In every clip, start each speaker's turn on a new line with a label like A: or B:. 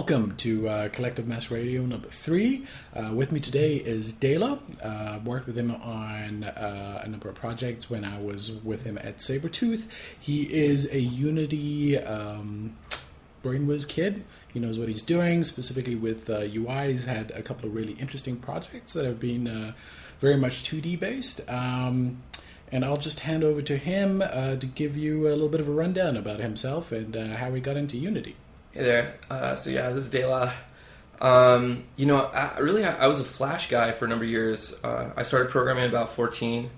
A: welcome to uh, Collective Mass Radio number three. Uh, with me today is Dela. Uh, worked with him on uh, a number of projects when I was with him at Sabretooth. He is a Unity um, brainwiz kid. He knows what he's doing, specifically with uh, UI. He's had a couple of really interesting projects that have been uh, very much 2D based. Um, and I'll just hand over to him uh, to give you a little bit of a rundown about himself and how he got into Unity.
B: Hey there. Uh, so yeah, this is Dela. Um, you know, I, really, I, I, was a Flash guy for a number of years. Uh, I started programming about 14,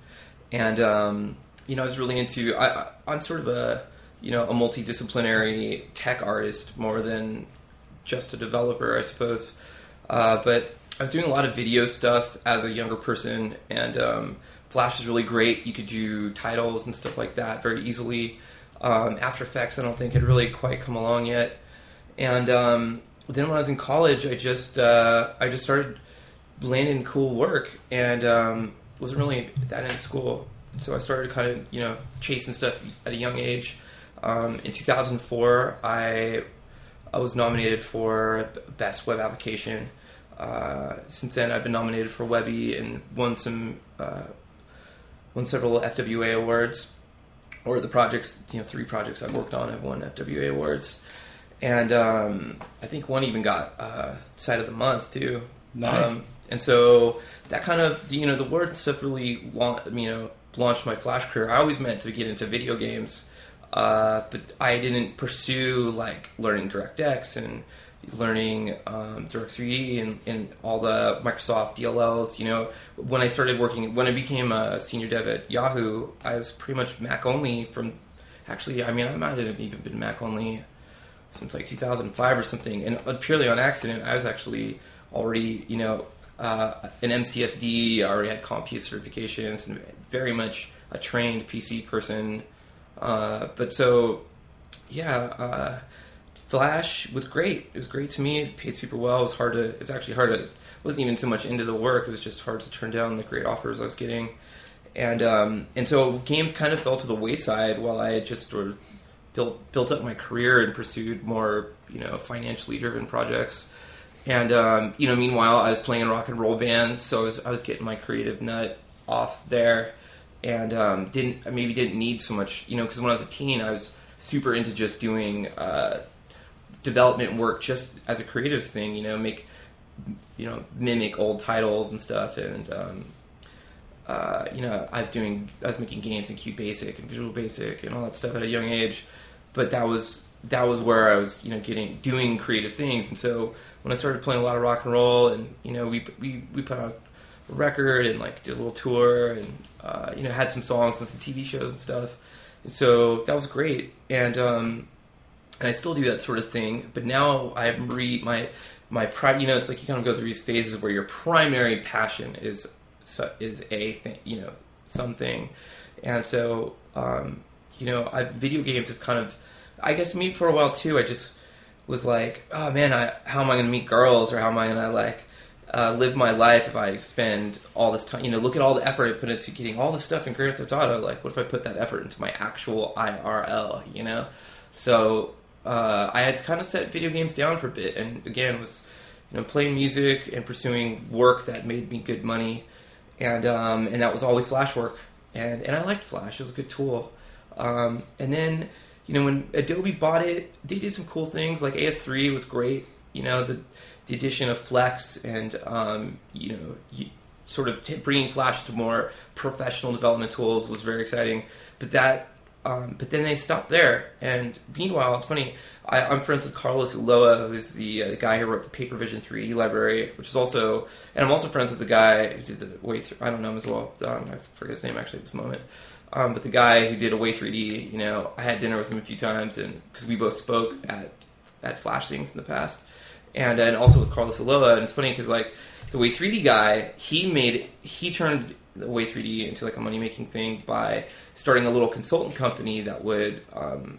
B: and um, you know, I was really into. I, I'm sort of a you know a multidisciplinary tech artist more than just a developer, I suppose. Uh, but I was doing a lot of video stuff as a younger person, and um, Flash is really great. You could do titles and stuff like that very easily. Um, After Effects, I don't think had really quite come along yet. And um, then when I was in college, I just uh, I just started landing cool work, and um, wasn't really that into school. So I started kind of you know chasing stuff at a young age. Um, in 2004, I I was nominated for best web application. Uh, since then, I've been nominated for Webby and won some uh, won several FWA awards, or the projects, you know, three projects I've worked on have won FWA awards, and um, I think one even got uh, site of the month too.
A: Nice. Um,
B: and so that kind of you know the word stuff really you know launched my Flash career. I always meant to get into video games, uh, but I didn't pursue like learning DirectX and learning um, Direct 3D and, and all the Microsoft DLLs. You know, when I started working, when I became a senior dev at Yahoo, I was pretty much Mac only from. Actually, I mean, I might have even been Mac only since like 2005 or something, and uh, purely on accident. I was actually already, you know, uh, an MCSD. I already had CompTIA certifications, and very much a trained PC person. Uh, but so, yeah uh, Flash was great. It was great to me. It paid super well. It was hard to. It was actually hard to. Wasn't even so much into the work. It was just hard to turn down the great offers I was getting, and um, and so games kind of fell to the wayside while I just sort of built built up my career and pursued more you know financially driven projects. And um, you know, meanwhile, I was playing in rock and roll band, so I was, I was getting my creative nut off there, and um, didn't maybe didn't need so much, you know, because when I was a teen, I was super into just doing uh, development work just as a creative thing, you know, make you know mimic old titles and stuff, and um, uh, you know, I was doing I was making games in QBasic and Visual Basic and all that stuff at a young age, but that was that was where I was you know getting doing creative things, and so when I started playing a lot of rock and roll, and you know we we we put out a record and like did a little tour and uh, you know had some songs and some TV shows and stuff. And so that was great, and um, and I still do that sort of thing. But now I read my my pride. You know, it's like you kind of go through these phases where your primary passion is is a thing. You know, something, and so um, you know, I, video games have kind of. I guess me for a while too. I just was like, oh man, I, how am I going to meet girls, or how am I going to like uh, live my life if I spend all this time? You know, look at all the effort I put into getting all this stuff in Grand Theft Auto. Like, what if I put that effort into my actual IRL? You know, so uh, I had kind of set video games down for a bit, and again was you know playing music and pursuing work that made me good money, and um, and that was always Flash work, and and I liked Flash; it was a good tool. Um, and then you know when Adobe bought it, they did some cool things like AS3 was great. You know the the addition of Flex and um, you know you, sort of t- bringing Flash to more professional development tools was very exciting. But that um, but then they stopped there. And meanwhile, it's funny. I, am friends with Carlos Ulloa, who's the uh, guy who wrote the Paper Papervision 3D library, which is also, and I'm also friends with the guy who did the way through. I don't know him as well. Um, I forget his name actually at this moment. Um, but the guy who did Away 3D, you know, I had dinner with him a few times, and because we both spoke at at Flash things in the past, and and also with Carlos Ulloa. And it's funny because like the Away 3D guy, he made he turned the Away 3D into like a money making thing by starting a little consultant company that would um,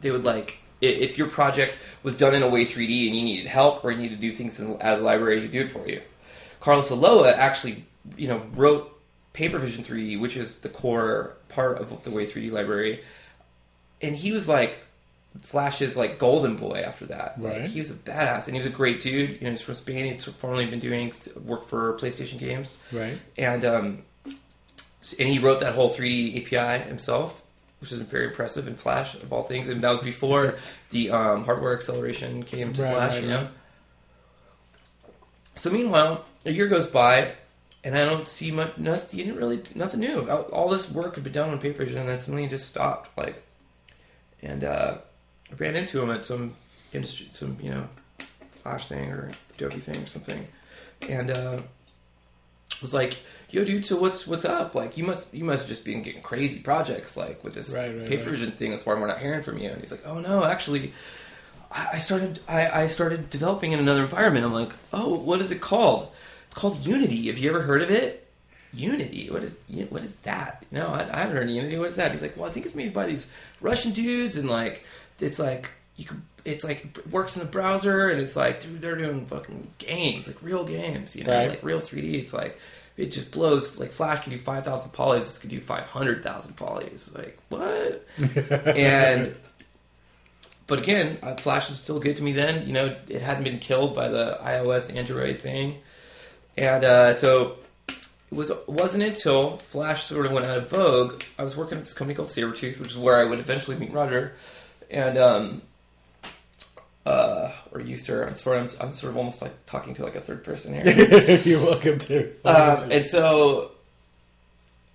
B: they would like if your project was done in Away 3D and you needed help or you needed to do things in, out the library, he'd do it for you. Carlos Ulloa actually, you know, wrote Papervision 3D, which is the core part of the Away 3D library, and he was like, Flash's like golden boy after that. Like,
A: Right.
B: he was a badass, and he was a great dude. You know, he's from Spain. He'd formerly been doing work for PlayStation games,
A: Right.
B: and um, and he wrote that whole 3D API himself, which is very impressive in Flash of all things. And that was before the um, hardware acceleration came to
A: Right,
B: Flash.
A: right,
B: you know.
A: right.
B: So meanwhile, a year goes by, and I don't see much. Nothing. You didn't really nothing new. All, all this work had been done on Paper Vision, and then suddenly it just stopped. Like, and uh, I ran into him at some industry, some you know, Flash thing or Adobe thing or something, and uh, was like, "Yo, dude, so what's what's up? Like, you must you must just been getting crazy projects like with this
A: Right, right,
B: Paper
A: right.
B: Thing. That's why we're not hearing from you." And he's like, "Oh no, actually." I I started I, I started developing in another environment. I'm like, oh, what is it called? It's called Unity. Have you ever heard of it? Unity. What is what is that? No, I, I haven't heard of Unity. What is that? He's like, well, I think it's made by these Russian dudes, and like, it's like you could. It's like it works in the browser, and it's like, dude, they're doing fucking games, like real games, you know,
A: Right.
B: like real 3D. It's like it just blows. Like Flash can do five thousand polys, this can do five hundred thousand polys. Like what? and but again, uh, Flash is still good to me then. You know, it hadn't been killed by the iOS Android thing, and uh, so it was wasn't until Flash sort of went out of vogue. I was working at this company called Sabretooth, which is where I would eventually meet Roger, and um, uh, or you, sir. I'm sort of, I'm sort of almost like talking to like a third person here.
A: You're welcome to.
B: Um, and so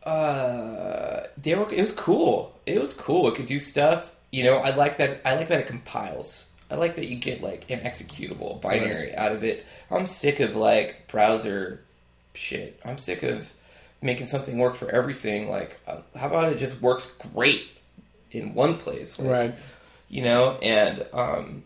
B: uh, they were. It was cool. It was cool. It could do stuff. You know, I like that. I like that it compiles. I like that you get like an executable binary out of it. I'm sick of like browser shit. I'm sick of making something work for everything. Like, uh, how about it just works great in one place? Like,
A: right.
B: you know and um,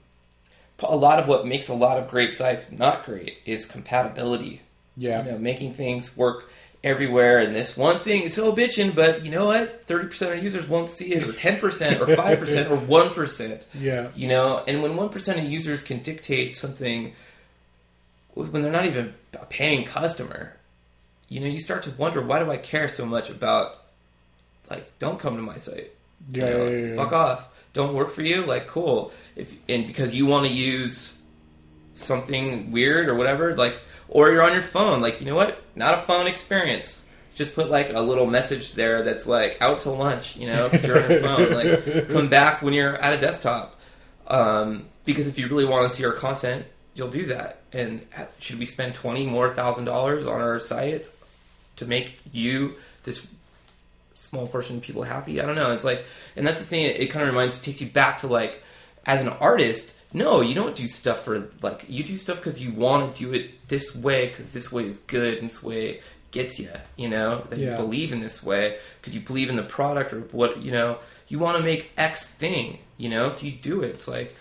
B: a lot of what makes a lot of great sites not great is compatibility
A: Yeah.
B: you know making things work everywhere and this one thing is so bitching but you know what 30% of users won't see it or 10% or 5% or 1%
A: Yeah.
B: you know and when 1% of users can dictate something when they're not even a paying customer you know you start to wonder why do i care so much about like don't come to my site? You
A: Yeah,
B: know,
A: yeah,
B: like,
A: yeah, yeah.
B: fuck off. Don't work for you? Like cool. If and because you want to use something weird or whatever like or you're on your phone like you know what? Not a phone experience. Just put like a little message there that's like out to lunch you know because you're on your phone. Like come back when you're at a desktop. Um, because if you really want to see our content you'll do that and should we spend 20 more thousand dollars on our site to make you this small portion of people happy. I don't know. It's like, and that's the thing. It, kind of reminds, takes you back to like, as an artist, no, you don't do stuff for like, you do stuff because you want to do it this way because this way is good and this way gets you. You know that
A: Yeah.
B: you believe in this way because you believe in the product or what you know. You want to make X thing. You know, so you do it. It's like.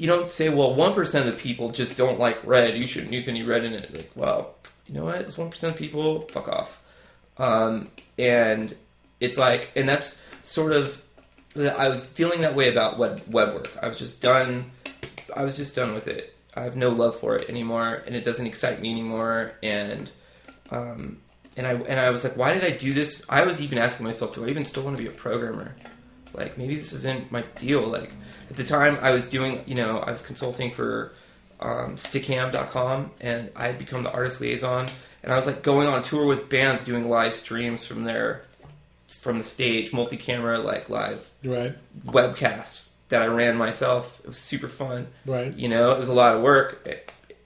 B: You don't say, well, one percent of the people just don't like red. You shouldn't use any red in it. Like, well, you know what? It's one percent of people, fuck off. Um, and it's like, and that's sort of, I was feeling that way about web, web work. I was just done. I was just done with it. I have no love for it anymore, and it doesn't excite me anymore. And, um, and I and I was like, why did I do this? I was even asking myself, do I even still want to be a programmer? Like, maybe this isn't my deal. Like, at the time, I was doing, you know, I was consulting for um, and I had become the artist liaison, and I was like going on tour with bands, doing live streams from their from the stage, multi-camera, like live
A: Right.
B: webcasts that I ran myself. It was super fun.
A: Right.
B: You know, it was a lot of work,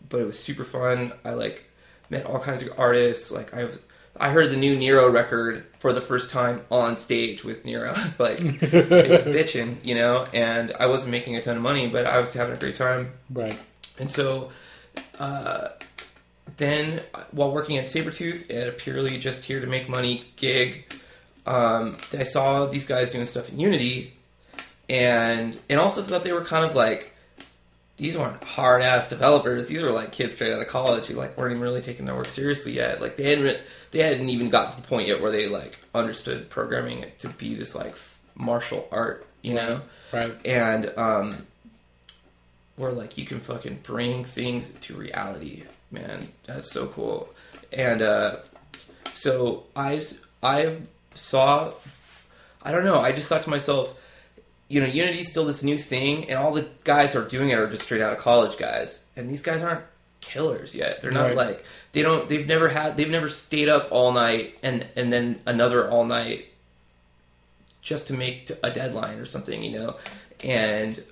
B: but it was super fun. I like met all kinds of artists. Like I was, I heard the new Nero record for the first time on stage with Nero. like it was bitching, you know. And I wasn't making a ton of money, but I was having a great time.
A: Right.
B: And so, uh, then while working at Sabretooth at a purely just here to make money gig, um, I saw these guys doing stuff in Unity, and and also thought they were kind of like these weren't hard ass developers. These were like kids straight out of college who like weren't even really taking their work seriously yet. Like they hadn't re- they hadn't even got to the point yet where they like understood programming it to be this like martial art, you know
A: Right.
B: and um, where like you can fucking bring things to reality, man. That's so cool. And uh, so I I saw, I don't know. I just thought to myself, you know, Unity's still this new thing, and all the guys who are doing it are just straight out of college guys, and these guys aren't killers yet. They're not
A: Right.
B: like they don't. They've never had. They've never stayed up all night and and then another all night just to make a deadline or something, you know, and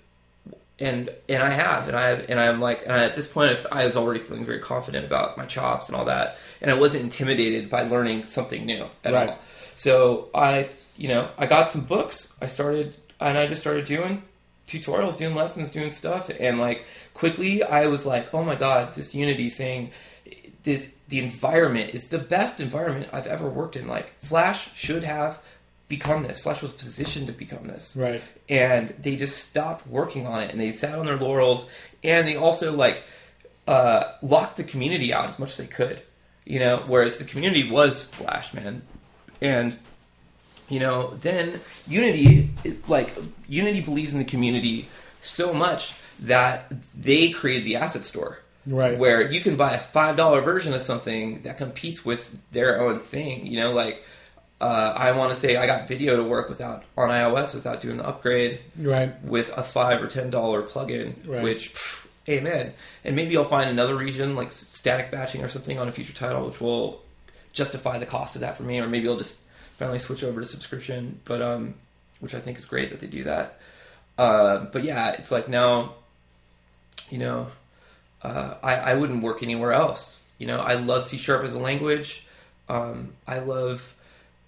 B: and and I have, and I have, and I'm like, and at this point, I was already feeling very confident about my chops and all that, and I wasn't intimidated by learning something new at
A: Right.
B: all. So I, you know, I got some books. I started, and I just started doing tutorials, doing lessons, doing stuff, and like quickly, I was like, oh my god, this Unity thing, this the environment is the best environment I've ever worked in. Like Flash should have become this. Flash was positioned to become this
A: Right.
B: and they just stopped working on it and they sat on their laurels and they also like uh, locked the community out as much as they could you know whereas the community was flash man and you know then unity it- like unity believes in the community so much that they created the asset store
A: Right.
B: where you can buy a five dollar version of something that competes with their own thing. You know, like uh, I want to say I got video to work without on iOS without doing the upgrade
A: Right.
B: with a five or ten dollar plugin,
A: Right.
B: which pff, amen. And maybe I'll find another region like static batching or something on a future title, which will justify the cost of that for me, or maybe I'll just finally switch over to subscription. But um, which I think is great that they do that. Uh, but yeah, it's like now, you know, uh, I, I wouldn't work anywhere else. You know, I love C sharp as a language. Um, I love,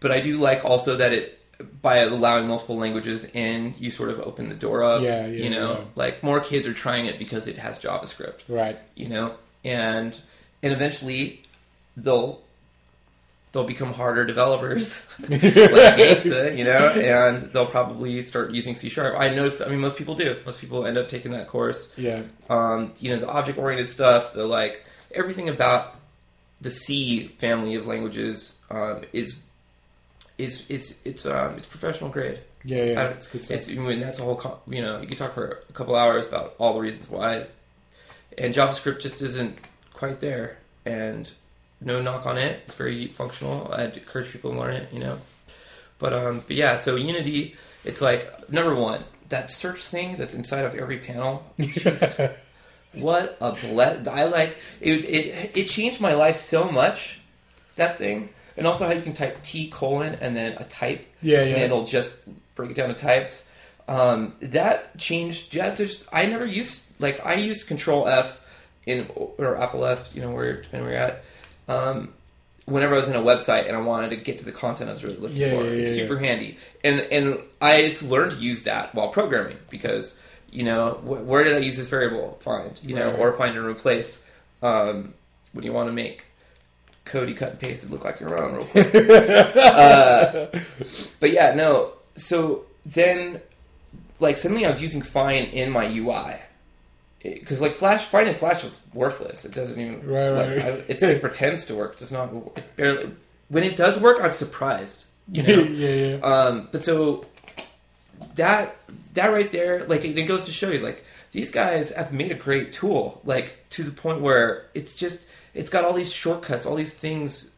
B: but I do like also that it by allowing multiple languages in, you sort of open the door up.
A: Yeah, yeah,
B: You know,
A: yeah.
B: like more kids are trying it because it has JavaScript.
A: Right.
B: You know, and and eventually they'll they'll become harder developers like Gangsta, you know, and they'll probably start using C sharp. I noticed. I mean, most people do. Most people end up taking that course
A: Yeah.
B: um, you know the object oriented stuff the like everything about the c family of languages um, is is is it's um, it's professional grade
A: Yeah. Yeah.
B: I-
A: It's good stuff.
B: it's I mean that's a whole co- you know you could talk for a couple hours about all the reasons why and javascript just isn't quite there and no knock on it it's very functional i'd encourage people to learn it you know but um but yeah so unity it's like number one that search thing that's inside of every panel Jesus what a bless! I like it, it. It changed my life so much. That thing, and also how you can type T colon and then a type,
A: Yeah. yeah.
B: and it'll just break it down to types. Um, that changed. Yeah, there's. I never used like I used Control F in or Apple F. You know where depending where you're at. Um, whenever I was in a website and I wanted to get to the content I was really looking
A: Yeah,
B: for,
A: yeah,
B: it's
A: yeah,
B: super handy. And and I had to to use that while programming because you know wh- where did I use this variable? Find you know or find and replace um, when you want to make code you cut and paste it look like your own real quick. uh, but yeah, no. So then, like suddenly I was using Fine in my UI because like Flash, Fine in Flash was worthless. It doesn't even
A: Right,
B: like,
A: right.
B: I, it's it pretends to work. Does not. It barely. When it does work, I'm surprised. You know.
A: yeah. Yeah.
B: Um, but so that that right there, like it, it goes to show you, like these guys have made a great tool, like to the point where it's just it's got all these shortcuts, all these things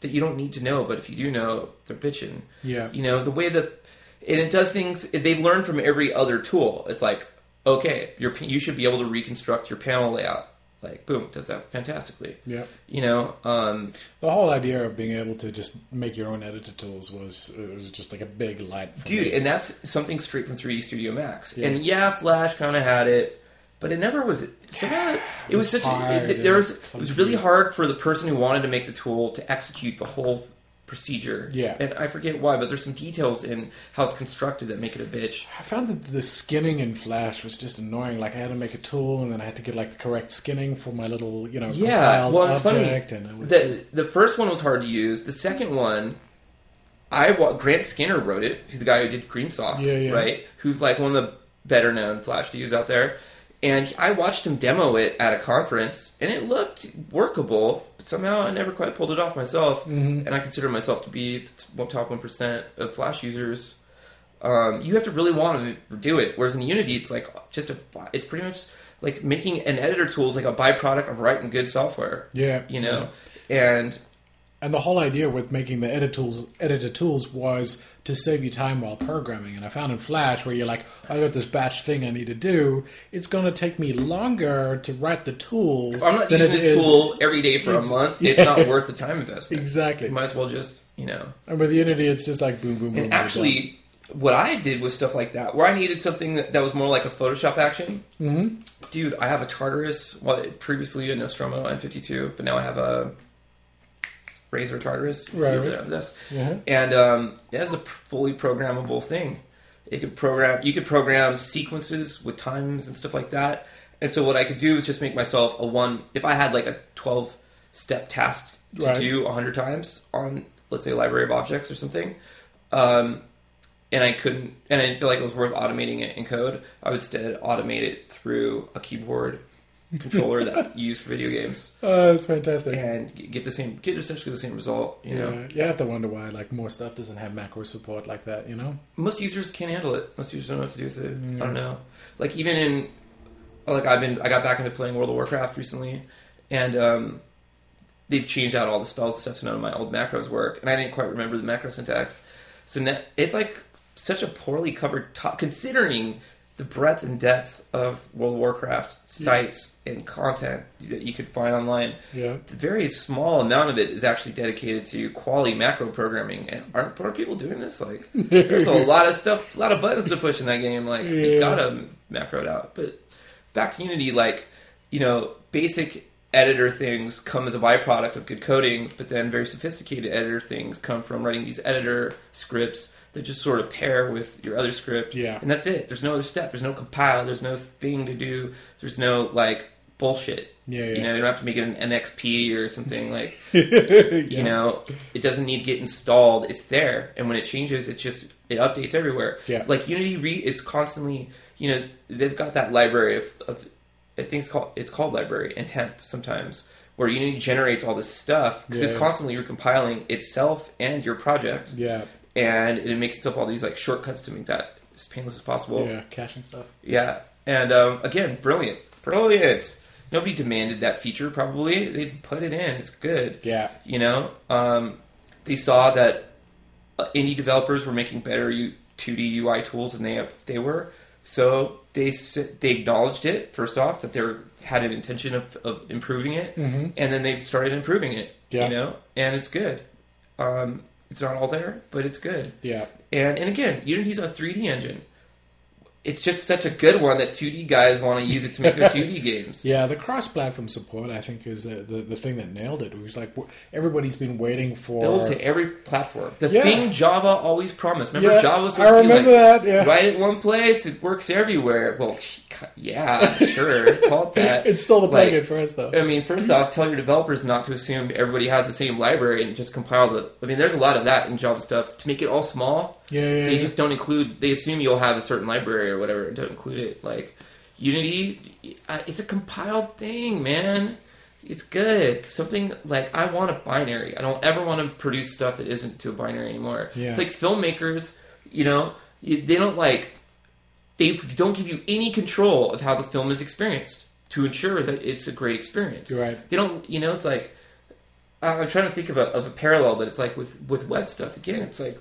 B: that you don't need to know, but if you do know, they're bitching.
A: Yeah.
B: You know the way that and it does things. They've learned from every other tool. It's like okay, your you should be able to reconstruct your panel layout. Like boom, does that fantastically.
A: Yeah.
B: You know, um,
A: The whole idea of being able to just make your own editor tools was it was just like a big light. For
B: dude
A: me.
B: and that's something straight from 3d studio max
A: Yeah.
B: and yeah flash kind of had it but it never was somehow it was
A: was
B: such a,
A: hard,
B: it, there was
A: it
B: it
A: was
B: really hard for the person who wanted to make the tool to execute the whole procedure
A: Yeah.
B: and i forget why but there's some details in how it's constructed that make it a bitch
A: I found that the skinning in Flash was just annoying. Like I had to make a tool, and then I had to get like the correct skinning for my little, you know,
B: yeah well it's funny
A: and it was
B: the, the first one was hard to use the second one I Grant Skinner wrote it. He's the guy who did Greensock,
A: Yeah, yeah.
B: right? Who's like one of the better known Flash dudes out there. And I watched him demo it at a conference, and it looked workable. But somehow, I never quite pulled it off myself.
A: Mhm.
B: And I consider myself to be the top one percent of Flash users. Um, you have to really want to do it. Whereas in Unity, it's like just a. It's pretty much like making an editor tool is like a byproduct of writing good software.
A: yeah,
B: You know, and
A: And the whole idea with making the edit tools, editor tools was to save you time while programming. And I found in Flash where you're like, oh, I got this batch thing I need to do. It's going to take me longer to write the tool.
B: If I'm not
A: than
B: using this
A: is-
B: tool every day for a month,
A: Yeah.
B: it's not worth the time investment.
A: Exactly.
B: You might as well just, you know.
A: And with Unity, it's just like boom, boom, boom.
B: And actually, what I did was stuff like that, where I needed something that, that was more like a Photoshop action.
A: done.
B: Dude, I have a Tartarus, well, previously a Nostromo M52, but now I have a Razer Tartarus. See
A: Right,
B: over there on the desk.
A: Mhm.
B: And um, it has a fully programmable thing. It could program. You could program sequences with times and stuff like that. And so what I could do is just make myself a one. If I had like a twelve step task to
A: Right.
B: do hundred times on, let's say, a library of objects or something, um, and I couldn't, and I didn't feel like it was worth automating it in code, I would instead automate it through a keyboard controller that you use for video games
A: Oh, that's fantastic.
B: and get the same, get essentially the same result. You know.
A: You have to wonder why like more stuff doesn't have macro support like that. You know?
B: most users can't handle it. Most users don't know what to do with it. I don't know. Like even in like I've been I got back into playing World of Warcraft recently, and um, they've changed out all the spells and stuff, so none of my old macros work, and I didn't quite remember the macro syntax. So now, it's like such a poorly covered top, considering the breadth and depth of World of Warcraft sites and content that you could find online
A: Yeah.
B: the very small amount of it is actually dedicated to quality macro programming. And aren't, aren't people doing this? Like, there's a lot of stuff, a lot of buttons to push in that game. Like,
A: Yeah.
B: you gotta macro it out. But back to Unity, like, you know, basic editor things come as a byproduct of good coding, but then very sophisticated editor things come from writing these editor scripts that just sort of pair with your other script.
A: Yeah.
B: And that's it. There's no other step. There's no compile. There's no thing to do. There's no, like, bullshit.
A: Yeah,
B: You know, you don't have to make it an MXP or something like.
A: yeah.
B: You know, it doesn't need to get installed. It's there, and when it changes, it just it updates everywhere.
A: Yeah.
B: Like Unity re is constantly. You know, they've got that library of, of I think it's called it's called library and temp sometimes where Unity generates all this stuff because
A: Yeah.
B: it's constantly recompiling itself and your project,
A: Yeah.
B: And it makes itself all these like shortcuts to make that as painless as possible.
A: yeah. Caching stuff.
B: Yeah, and um, again, brilliant, brilliant. Nobody demanded that feature. Probably they put it in. It's good.
A: Yeah.
B: You know, um, they saw that uh, indie developers were making better U- 2D UI tools than they they were, so they they acknowledged it first off that they were, had an intention of, of improving it,
A: Mhm.
B: and then they've started improving it.
A: Yeah.
B: You know, and it's good. Um, it's not all there, but it's good.
A: Yeah.
B: And and again, Unity's a 3D engine. It's just such a good one that 2D guys want to use it to make their 2D games.
A: Yeah, the cross-platform support, I think, is the, the, the thing that nailed it. It was like everybody's been waiting for.
B: Build to every platform. The
A: Yeah.
B: thing Java always promised. Remember
A: Yeah,
B: Java was
A: I remember that. Yeah,
B: Write it one place, it works everywhere. Well, yeah, sure, call it that.
A: it's still the
B: Like,
A: plugin for us though.
B: I mean, first off, tell your developers not to assume everybody has the same library and just compile the. I mean, there's a lot of that in Java stuff to make it all small.
A: Yeah, yeah.
B: they just don't include. They assume you'll have a certain library or whatever, don't include it. Like Unity, it's a compiled thing, man. It's good. Something like I want a binary. I don't ever want to produce stuff that isn't to a binary anymore.
A: Yeah.
B: It's like filmmakers, you know, they don't like they don't give you any control of how the film is experienced to ensure that it's a great experience.
A: You're right.
B: They don't, you know, it's like I'm trying to think of a, of a parallel, but it's like with with web stuff again. It's like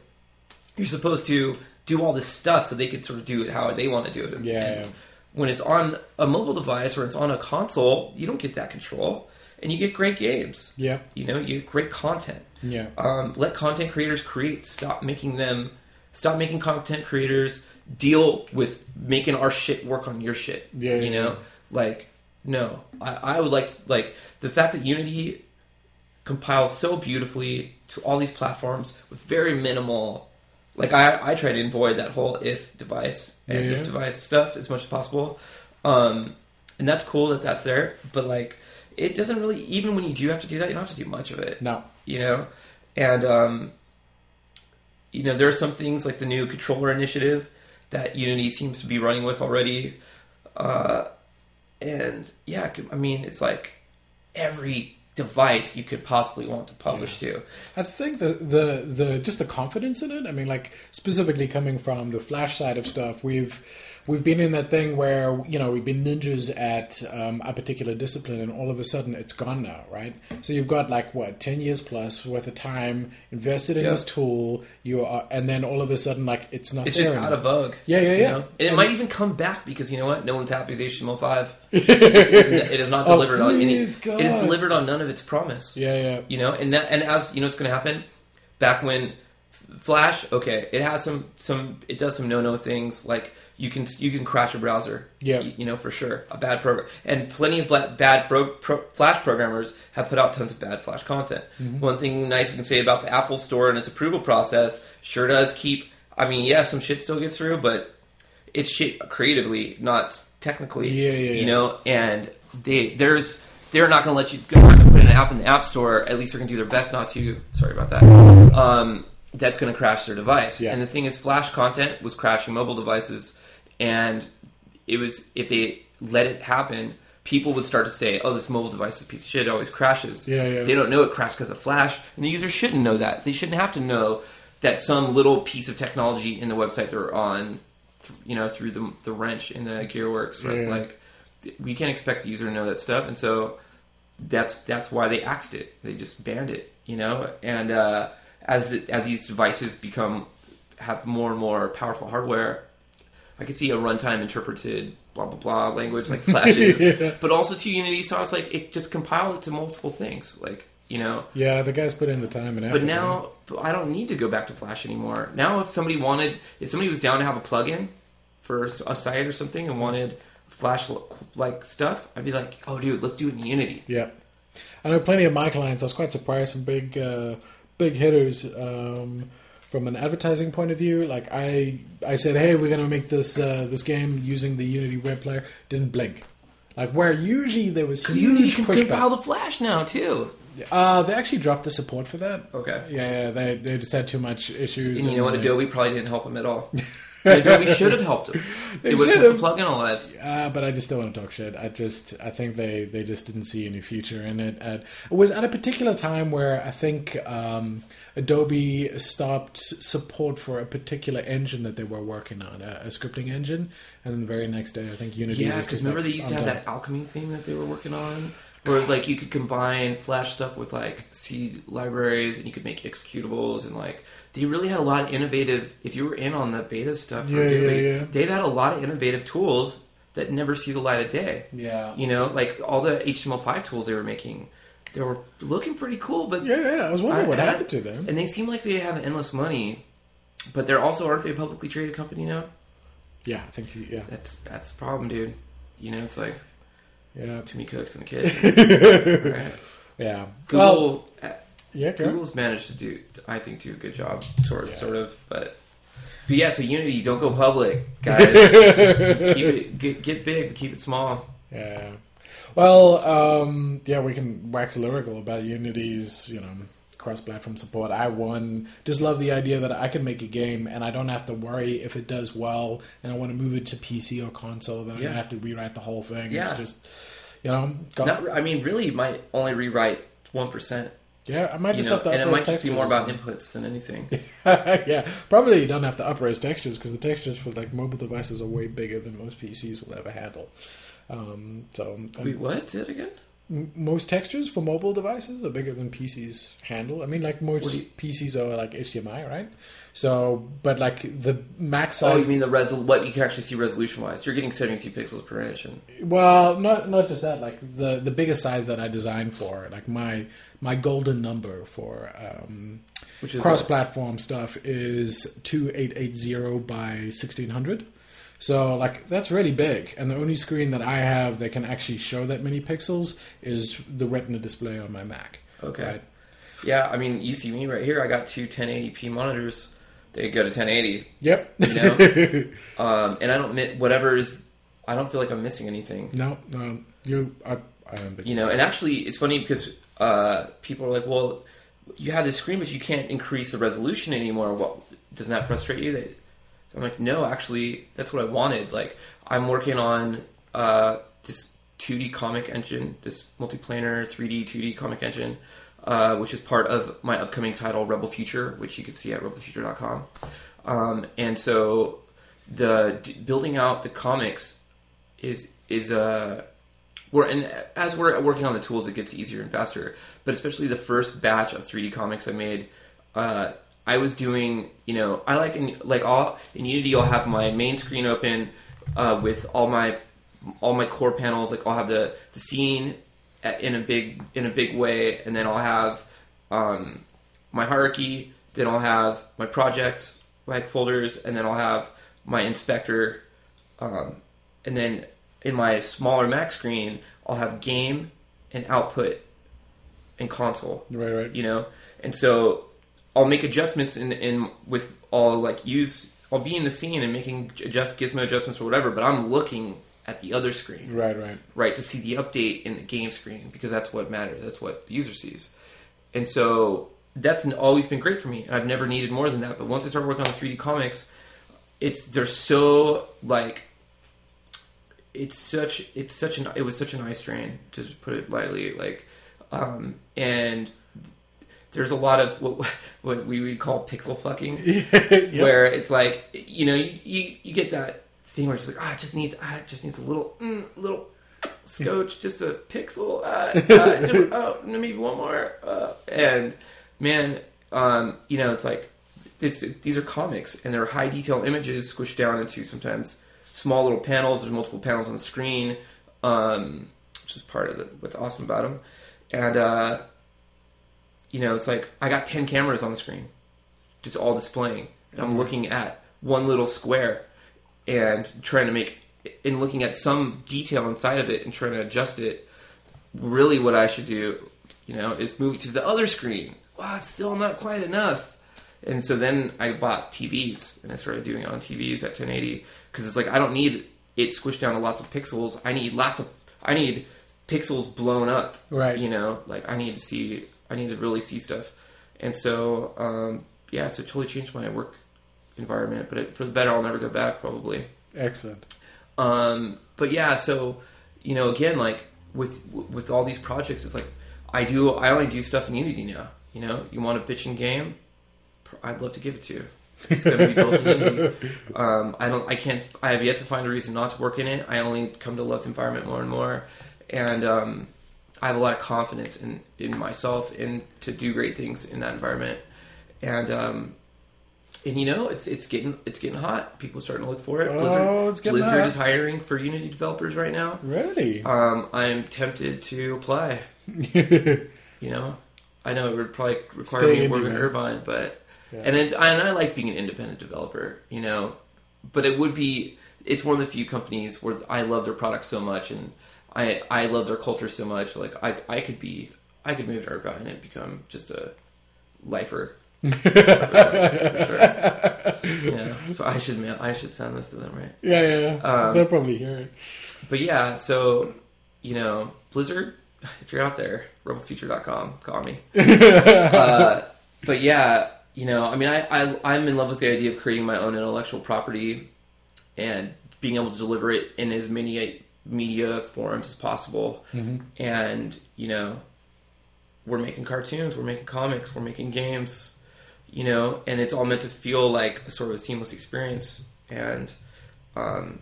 B: you're supposed to do all this stuff so they could sort of do it how they want to do it.
A: Yeah, yeah.
B: when it's on a mobile device or it's on a console, you don't get that control, and you get great games.
A: Yeah,
B: You know, you get great content.
A: yeah,
B: Um, let content creators create. Stop making them. Stop making content creators deal with making our shit work on your shit.
A: Yeah,
B: you know,
A: yeah.
B: like no. I, I would like to like the fact that Unity compiles so beautifully to all these platforms with very minimal. Like I, I try to avoid that whole if device and
A: Yeah,
B: if device stuff as much as possible, um, and that's cool that that's there. But like, it doesn't really. Even when you do have to do that, you don't have to do much of it
A: no,
B: you know and um you know there are some things like the new controller initiative that unity seems to be running with already uh and yeah i mean it's like every device you could possibly want to publish to
A: I think the, the the just the confidence in it. I mean, like specifically coming from the Flash side of stuff, we've we've been in that thing where you know we've been ninjas at um, a particular discipline, and all of a sudden it's gone now, right? So you've got like what ten years plus worth of time invested in
B: Yeah.
A: this tool, you are, and then all of a sudden like it's not
B: It's
A: there
B: just
A: anymore.
B: out of vogue.
A: Yeah, yeah,
B: you
A: yeah.
B: know? And it
A: And-
B: might even come back because you know what? No one's happy with HTML5. It's- it's- it is not
A: Oh,
B: delivered on any.
A: God.
B: It is delivered on none of its promise.
A: yeah, yeah,
B: You know, and that, and as you know, it's going to happen. Back when Flash, okay, it has some some it does some no no things like you can you can crash a browser.
A: Yeah.
B: Y- you know for sure a bad program and plenty of bla- bad pro, pro, Flash programmers have put out tons of bad Flash content.
A: Mm-hmm.
B: One thing nice we can say about the Apple Store and its approval process sure does keep. I mean, yeah, some shit still gets through, but it's shit creatively, not technically.
A: Yeah, yeah,
B: You
A: yeah.
B: know, and they there's they're not going to let you they're not going to put an app in the App Store. At least they're going to do their best not to. Sorry about that. Um, that's going to crash their device.
A: Yeah.
B: And the thing is, Flash content was crashing mobile devices, and it was if they let it happen. People would start to say, "Oh, this mobile device is a piece of shit. It always crashes."
A: Yeah, yeah.
B: They don't know it crashed because of Flash, and the user shouldn't know that. They shouldn't have to know that some little piece of technology in the website they're on, th- you know, through the the wrench in the GearWorks, right?
A: Yeah.
B: Like, we can't expect the user to know that stuff, and so that's that's why they axed it. They just banned it, you know. And uh, as the, as these devices become have more and more powerful hardware, I could see a runtime interpreted blah blah blah language like flashes,
A: Yeah.
B: but also to Unity. So I was like, it just compiled it to multiple things, like you know.
A: yeah. The guys put in the time and effort.
B: But now I don't need to go back to Flash anymore. Now, if somebody wanted, if somebody was down to have a plugin for a site or something and wanted Flash like stuff, I'd be like, oh, dude, let's do it in Unity.
A: Yeah, I know plenty of my clients. I was quite surprised. Some big, uh, big hitters um, from an advertising point of view. Like I, I said, hey, we're gonna make this uh, this game using the Unity web player. Didn't blink. Like where usually there was
B: Because Unity can
A: pushback.
B: compile the Flash now too.
A: Uh, they actually dropped the support for that.
B: Okay.
A: Yeah, yeah, they they just had too much issues.
B: And you know what?
A: they-
B: Adobe probably didn't help them at all. Adobe should have helped him.
A: They
B: They would have kept the plugin alive.
A: Uh, but I just don't want to talk shit. I just, I think they, they just didn't see any future in it. And it was at a particular time where I think um, Adobe stopped support for a particular engine that they were working on, a, a scripting engine. And then the very next day, I think Unity.
B: Yeah, because remember
A: like,
B: they used to have
A: done.
B: that alchemy theme that they were working on, where it was like you could combine Flash stuff with like C libraries, and you could make executables, and like they really had a lot of innovative. If you were in on the beta stuff,
A: Yeah, yeah, yeah.
B: they've had a lot of innovative tools that never see the light of day.
A: Yeah.
B: You know, like all the HTML5 tools they were making, they were looking pretty cool, but
A: Yeah, yeah. I was wondering
B: I-
A: what
B: I-
A: happened to them.
B: and they seem like they have endless money. But they're also aren't they a publicly traded company now?
A: Yeah, I think. you- Yeah,
B: That's that's the problem, dude. You know, it's like
A: yeah,
B: too many cooks in the kitchen. right.
A: yeah. Well,
B: Google, uh,
A: yeah, go.
B: Google's managed to do, I think, do a good job, sort of,
A: Yeah.
B: sort of. But, but yeah, so Unity, don't go public, guys. keep it, get, get big, but keep it small.
A: Yeah. Well, um, yeah, we can wax lyrical about Unity's, you know, cross-platform support. I one just love the idea that I can make a game and I don't have to worry if it does well, and I want to move it to PC or console. Then I don't have to rewrite the whole thing. It's
B: Yeah.
A: just, you know, got,
B: Not, I mean, really, you might only rewrite one percent,
A: yeah. I might
B: you
A: just
B: know,
A: have to
B: and it might just be more about inputs than anything.
A: yeah, probably you don't have to upraise textures because the textures for like mobile devices are way bigger than most PCs will ever handle. Um, so um,
B: Wait, what? Say it again.
A: M- most textures for mobile devices are bigger than PCs handle. I mean, like most
B: you-
A: PCs are like HDMI, right? So, but like the max size.
B: Oh, you mean the resol? What you can actually see resolution wise? You're getting 72 pixels per inch, and
A: well, not not just that. Like the the biggest size that I designed for, like my my golden number for um,
B: which is
A: cross-platform stuff is two eight eight zero by sixteen hundred. So like that's really big, and the only screen that I have that can actually show that many pixels is the Retina display on my Mac.
B: Okay.
A: Right?
B: Yeah, I mean, you see me right here. I got two 1080p monitors. They go to 1080,
A: Yep.
B: You know? um, and I don't mi- whatever is. I don't feel like I'm missing anything.
A: no, no, you. I, I don't
B: You know, and actually, it's funny because uh, people are like, "Well, you have this screen, but you can't increase the resolution anymore. What doesn't that frustrate you?" They, I'm like, "No, actually, that's what I wanted. Like, I'm working on uh, this 2D comic engine, this multiplanar 3D 2D comic engine, uh, which is part of my upcoming title, Rebel Future, which you can see at rebelfuture.com. Um, and so the d- building out the comics is is uh we're and as we're working on the tools, it gets easier and faster. But especially the first batch of 3D comics I made, uh, I was doing you know I like in like all in Unity I'll have my main screen open uh, with all my all my core panels. Like I'll have the the scene at- in a big in a big way, and then I'll have um, my hierarchy. Then I'll have my projects, my folders, and then I'll have my inspector. Um, and then in my smaller Mac screen, I'll have game and output and console
A: Right, right.
B: you know and so i'll make adjustments in in with all like use i'll be in the scene and making adjust gizmo adjustments or whatever but i'm looking at the other screen
A: Right, right.
B: right to see the update in the game screen because that's what matters that's what the user sees and so that's always been great for me and i've never needed more than that but once i started working on the 3d comics it's they're so like it's such it's such an it was such an eye strain to put it lightly like um and there's a lot of what, what we would call pixel fucking
A: Yep.
B: where it's like you know you, you, you get that thing where it's like ah it just needs ah, it just needs a little mm, little scotch just a pixel uh, uh, oh maybe one more uh, and man um, you know it's like it's, these are comics and they're high detail images squished down into sometimes small little panels there's multiple panels on the screen um, which is part of the, what's awesome about them and uh, you know it's like I got 10 cameras on the screen just all displaying. And I'm mm-hmm. looking at one little square and trying to make and looking at some detail inside of it and trying to adjust it. Really, what I should do, you know, is move it to the other screen. Wow, it's still not quite enough. And so then I bought TVs and I started doing it on TVs at 1080 because it's like I don't need it squished down to lots of pixels. I need lots of I need pixels blown up.
A: Right.
B: You know, like I need to see I need to really see stuff. And so um, yeah, so it totally changed my work environment, but it, for the better. I'll never go back probably.
A: Excellent.
B: Um, but yeah, so you know, again, like with with all these projects, it's like I do. I only do stuff in Unity now. You know, you want a bitching game? I'd love to give it to you. It's going to be built in Unity. Um, I don't. I can't. I have yet to find a reason not to work in it. I only come to love the environment more and more, and um, I have a lot of confidence in in myself and to do great things in that environment. And um, and you know, it's it's getting it's getting hot. People are starting to look for it.
A: Oh, it's getting
B: Blizzard
A: hot.
B: is hiring for Unity developers right now.
A: Really?
B: Um, I'm tempted to apply. You know, I know it would probably require
A: Stay
B: me to work in. Irvine, but
A: Yeah.
B: and it, and I like being an independent developer. You know, but it would be it's one of the few companies where I love their product so much and I I love their culture so much. Like I I could be I could move to Irvine and become just a lifer. for sure. Yeah, so I should mail, I should send this to them, right?
A: yeah, yeah, yeah.
B: Um,
A: They'll probably hear it.
B: But yeah, so you know, Blizzard, if you're out there, rebelfuture.com, call me. uh, but yeah, you know, I mean, I, I I'm in love with the idea of creating my own intellectual property and being able to deliver it in as many media forms as possible. And you know, we're making cartoons, we're making comics, we're making games, you know, and it's all meant to feel like a sort of a seamless experience. And um,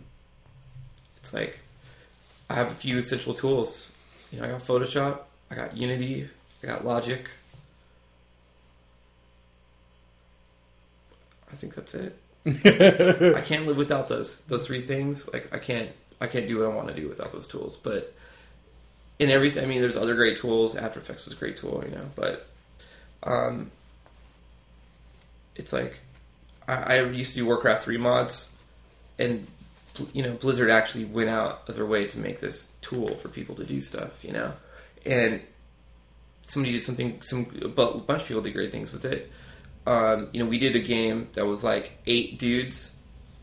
B: it's like I have a few essential tools. You know, I got Photoshop, I got Unity, I got Logic. I think that's it. I can't live without those those three things. Like I can't I can't do what I want to do without those tools. But in everything, I mean, there's other great tools. After Effects is a great tool, you know. But um, it's like I, I used to do Warcraft three mods, and you know, Blizzard actually went out of their way to make this tool for people to do stuff, you know, and somebody did something. Some a bunch of people did great things with it. Um, you know, we did a game that was like eight dudes,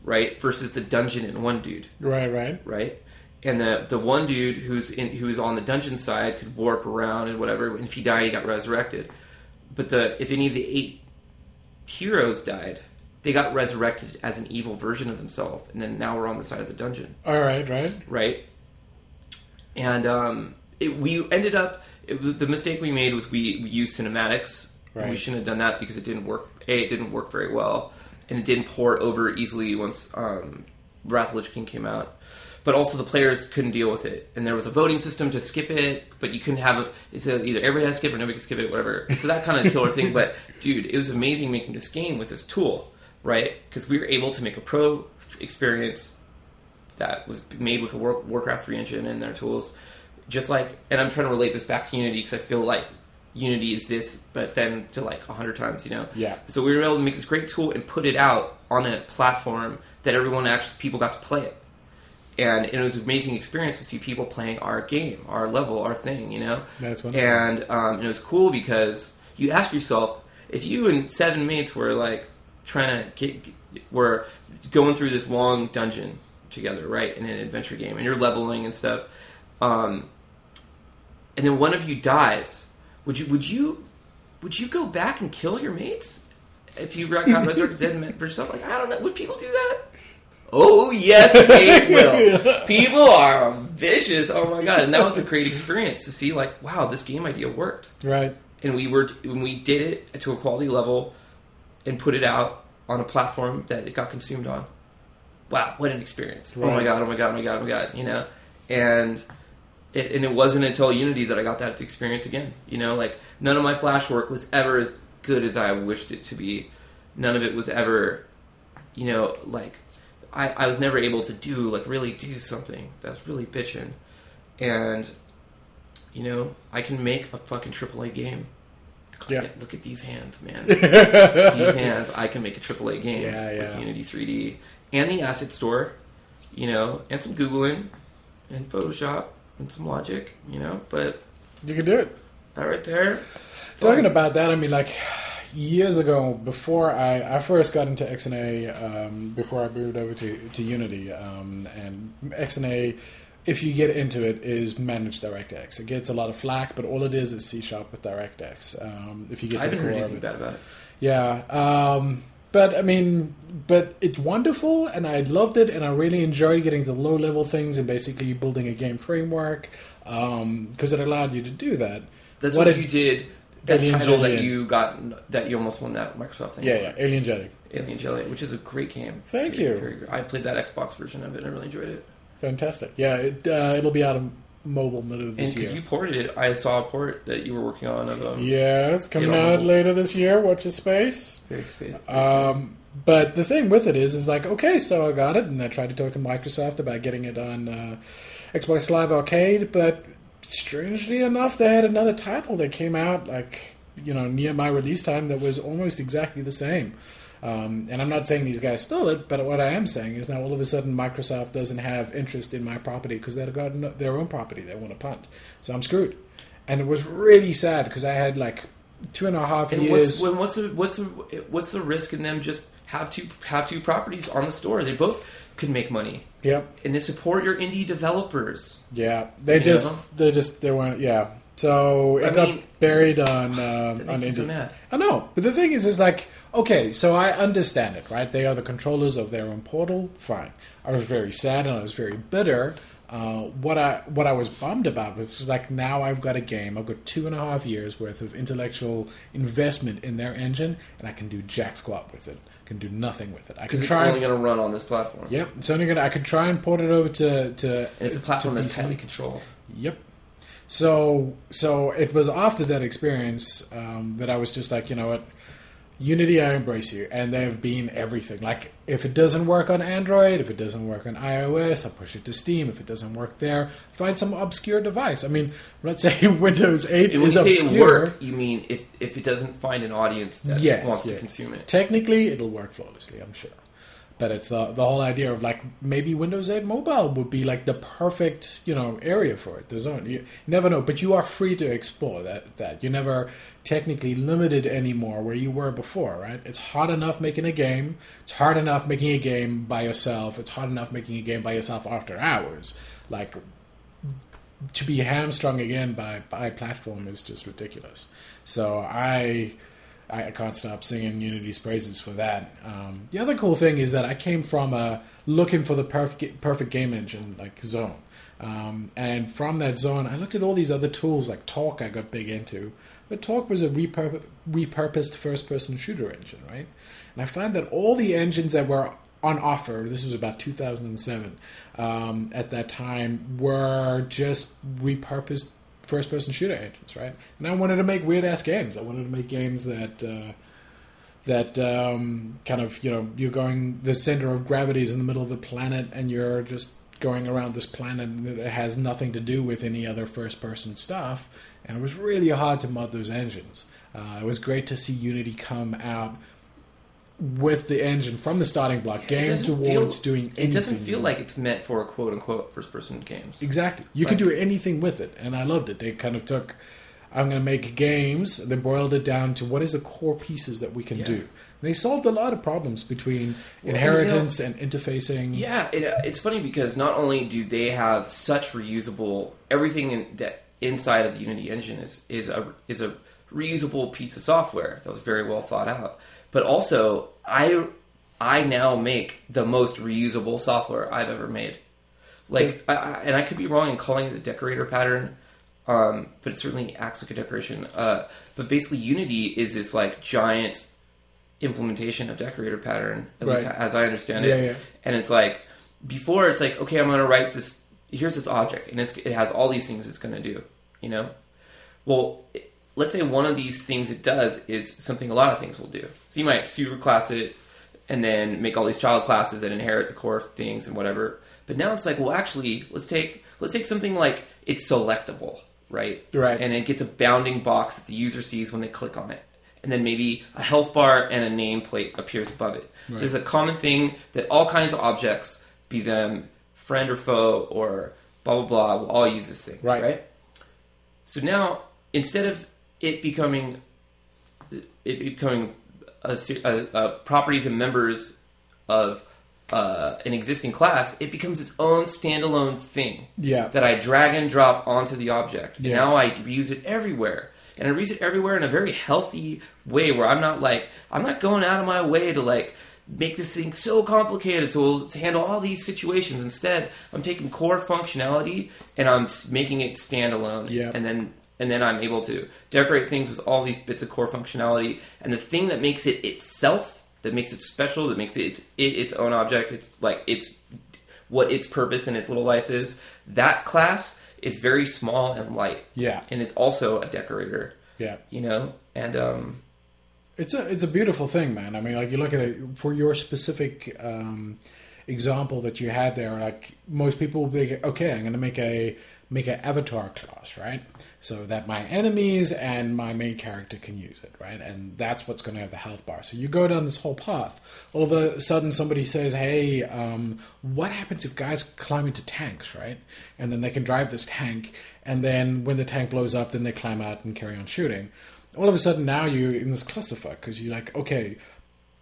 B: right, versus the dungeon and one dude,
A: Right, right.
B: right, and the the one dude who's in who's on the dungeon side could warp around and whatever. And if he died, he got resurrected. But the if any of the eight heroes died, they got resurrected as an evil version of themselves, and then now we're on the side of the dungeon
A: All right, right.
B: right? And um, it, we ended up. It, the mistake we made was we, we used cinematics. and We shouldn't have done that because it didn't work. A, it didn't work very well, and it didn't pour over easily once um, Wrath of Lich King came out. But also the players couldn't deal with it, and there was a voting system to skip it, but you couldn't have it. It's either everybody had to skip or nobody could skip it, whatever. So that kind of killer thing. But dude, it was amazing making this game with this tool, right? Because we were able to make a pro experience that was made with the Warcraft 3 engine and their tools. Just like, and I'm trying to relate this back to Unity because I feel like Unity is this, but then to like a hundred times, you know.
A: Yeah.
B: So we were able to make this great tool and put it out on a platform that everyone actually people got to play it, and it was an amazing experience to see people playing our game, our level, our thing, you know.
A: That's wonderful.
B: And um, and it was cool because you ask yourself if you and seven mates were like trying to get were going through this long dungeon together, right, in an adventure game, and you're leveling and stuff, um, and then one of you dies, would you would you would you go back and kill your mates if you got resurrected dead and for yourself? Like I don't know, would people do that? Oh yes, they will. People are vicious. Oh my god! And that was a great experience to see. Like, wow, this game idea worked
A: Right.
B: and we were when we did it to a quality level and put it out on a platform that it got consumed on. Wow, what an experience! Oh my god! Oh my god! Oh my god! Oh my god! You know, and it, and it wasn't until Unity that I got that experience again. You know, like none of my Flash work was ever as good as I wished it to be. None of it was ever, you know, like I, I was never able to do like really do something that's really bitching, and you know I can make a fucking AAA game.
A: Yeah.
B: Look at these hands, man. these hands, I can make a AAA game
A: Yeah,
B: with. Unity 3D and the asset store, you know, and some googling and Photoshop and some Logic, you know. But
A: You can do it.
B: that right there,
A: Talking
B: like-
A: about that, I mean, like years ago, before I, I first got into XNA, um, before I moved over to, to Unity, um, and XNA, if you get into it, is managed DirectX. It gets a lot of flack, but all it is is C sharp with DirectX. Um, if you get
B: I
A: to the
B: haven't heard anything
A: it.
B: bad about it.
A: Yeah, um, but I mean, but it's wonderful, and I loved it, and I really enjoyed getting the low level things and basically building a game framework because it allowed you to do that.
B: That's
A: What
B: what, you did. That
A: Alien
B: title that you got, that you almost won that Microsoft thing.
A: Yeah, yeah, Alien Jelly,
B: Alien Jelly, which is a great game.
A: Thank
B: Very-
A: you.
B: very. I played that Xbox version of it and I really enjoyed it.
A: fantastic. Yeah, it uh, it'll be out of mobile middle of this
B: because
A: year.
B: you ported it, I saw a port that you were working on of um,
A: Yes, coming out later this year. Watch your space.
B: very
A: Um, but the thing with it is, is like, okay, so I got it, and I tried to talk to Microsoft about getting it on uh, Xbox Live Arcade, but strangely enough, they had another title that came out like you know near my release time that was almost exactly the same. Um, and I'm not saying these guys stole it, but what I am saying is now all of a sudden Microsoft doesn't have interest in my property because they've got their own property they want to punt. So I'm screwed. And it was really sad because I had like two and a half
B: And
A: years.
B: what's what's the what's the what's the risk in them just have two have two properties on the store? They both could make money,
A: yep.
B: and to support your indie developers.
A: Yeah, they
B: You
A: just
B: know?
A: they just they weren't. Yeah, so it
B: I
A: got
B: mean,
A: buried on um, on Indie. I know, but the thing is, is like okay, so I understand it, right? They are the controllers of their own portal. Fine. I was very sad and I was very bitter. Uh, what I what I was bummed about was just like now I've got a game. I've got two and a half years worth of intellectual investment in their engine, and I can do jack squat with it. I can do nothing with it. I can
B: it's
A: try.
B: only going to run on this platform.
A: Yep, it's only gonna. I could try and port it over to to.
B: And it's a platform
A: to
B: that's tightly controlled.
A: Yep. So so it was after that experience um, that I was just like, you know what, Unity, I embrace you, and they've been everything. Like if it doesn't work on Android, if it doesn't work on iOS, I'll push it to Steam. If it doesn't work there, find some obscure device. I mean, I'm not saying Windows 8
B: And when
A: is
B: you say it
A: obscure.
B: work, you mean if if it doesn't find an audience that
A: Yes,
B: wants
A: yeah.
B: to consume it.
A: Technically, it'll work flawlessly, I'm sure. But it's the the whole idea of like maybe Windows 8 Mobile would be like the perfect you know area for it. There's only you never know, but you are free to explore that. That you're never technically limited anymore where you were before, right? It's hard enough making a game. It's hard enough making a game by yourself. It's hard enough making a game by yourself after hours. Like to be hamstrung again by by platform is just ridiculous. So I I, can't stop singing Unity's praises for that. Um, the other cool thing is that I came from uh, looking for the perfect perfect game engine like Zone, um, and from that Zone, I looked at all these other tools like Torque. I got big into, but Torque was a repurp- repurposed first person shooter engine, right? And I found that all the engines that were on offer, this was about 2007, um, at that time, were just repurposed first person shooter engines, right? And I wanted to make weird ass games. I wanted to make games that. Uh, that um, kind of you know you're going the center of gravity is in the middle of the planet and you're just going around this planet and it has nothing to do with any other first person stuff and it was really hard to mod those engines uh, it was great to see unity come out with the engine from the starting block,
B: It
A: game towards
B: feel-
A: doing anything.
B: It doesn't feel like it's meant for quote unquote first person games.
A: exactly. You can do anything with it, and I loved it. They kind of took, I'm going to make games. They boiled it down to what is the core pieces that we can
B: Yeah.
A: do. They solved a lot of problems between
B: Well,
A: inheritance and interfacing.
B: Yeah, it, uh, it's funny because not only do they have such reusable everything in, that inside of the Unity engine is is a is a reusable piece of software that was very well thought out, but also I I now make the most reusable software I've ever made. Like, I, I, and I could be wrong in calling it the decorator pattern, um, but it certainly acts like a decoration. Uh, but basically, Unity is this like giant implementation of decorator pattern, at least as I understand
A: Yeah,
B: it.
A: yeah.
B: And it's like before, it's like okay, I'm going to write this. Here's this object, and it's it has all these things it's going to do. You know, well, it- let's say one of these things it does is something a lot of things will do. So you might superclass it, and then make all these child classes that inherit the core things and whatever. But now it's like, well, actually, let's take let's take something like it's selectable, right?
A: Right.
B: And it gets a bounding box that the user sees when they click on it. And then maybe a health bar and a nameplate appears above it.
A: Right.
B: There's a common thing that all kinds of objects, be them friend or foe or blah blah blah, will all use this thing.
A: Right.
B: Right. So now, instead of it becoming it becoming a, a, a properties and members of uh, an existing class, it becomes its own standalone thing
A: Yeah.
B: that I drag and drop onto the object. And
A: Yeah.
B: now I use it everywhere. And I use it everywhere in a very healthy way where I'm not like, I'm not going out of my way to like make this thing so complicated so it'll handle all these situations. Instead, I'm taking core functionality and I'm making it standalone.
A: Yeah.
B: And then and then I'm able to decorate things with all these bits of core functionality. And the thing that makes it itself, that makes it special, that makes it its, it, its own object, it's like it's what its purpose in its little life is. That class is very small and light,
A: Yeah.
B: and is also a decorator.
A: Yeah.
B: You know, and um,
A: It's a it's a beautiful thing, man. I mean, like you look at it for your specific um, example that you had there. Like most people will be okay. I'm going to make a make an avatar class, right? So that my enemies and my main character can use it, right? And that's what's going to have the health bar. So you go down this whole path. All of a sudden, somebody says, "Hey, um, what happens if guys climb into tanks, right? And then they can drive this tank, and then when the tank blows up, then they climb out and carry on shooting." all of a sudden now you're in this clusterfuck because you're like, okay,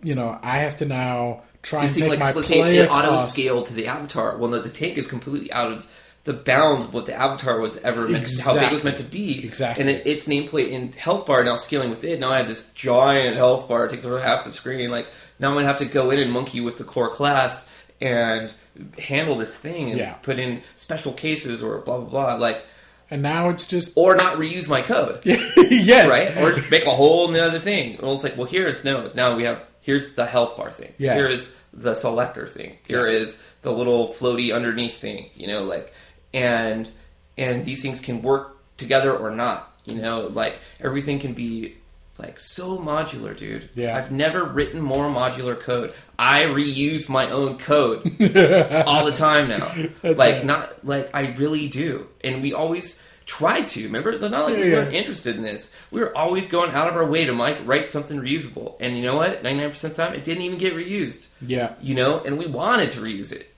A: you know, I have to now try and take
B: like
A: my player
B: it auto scale to the avatar. Well, no, the tank is completely out of the bounds of what the avatar was ever meant, how big it was meant to be.
A: Exactly.
B: And it, its nameplate in health bar now scaling with it. Now I have this giant health bar. It takes over half the screen. Like now I'm gonna have to go in and monkey with the core class and handle this thing and
A: Yeah.
B: put in special cases or blah blah blah. Like
A: and now it's just
B: or not reuse my code.
A: yes,
B: right? Or make a whole other thing. Well, it's like, well, here it's no. Now we have here's the health bar thing.
A: Yeah.
B: Here is the selector thing. Here
A: Yeah.
B: is the little floaty underneath thing. You know, like and and these things can work together or not. You know, like everything can be like so modular, dude.
A: Yeah.
B: I've never written more modular code. I reuse my own code all the time now.
A: That's
B: like
A: right.
B: not like I really do. And we always tried to. Remember, it's not like
A: Yeah,
B: we weren't interested in this. We were always going out of our way to like write something reusable. And you know what? Ninety nine percent of the time, it didn't even get reused.
A: yeah,
B: You know, and we wanted to reuse it.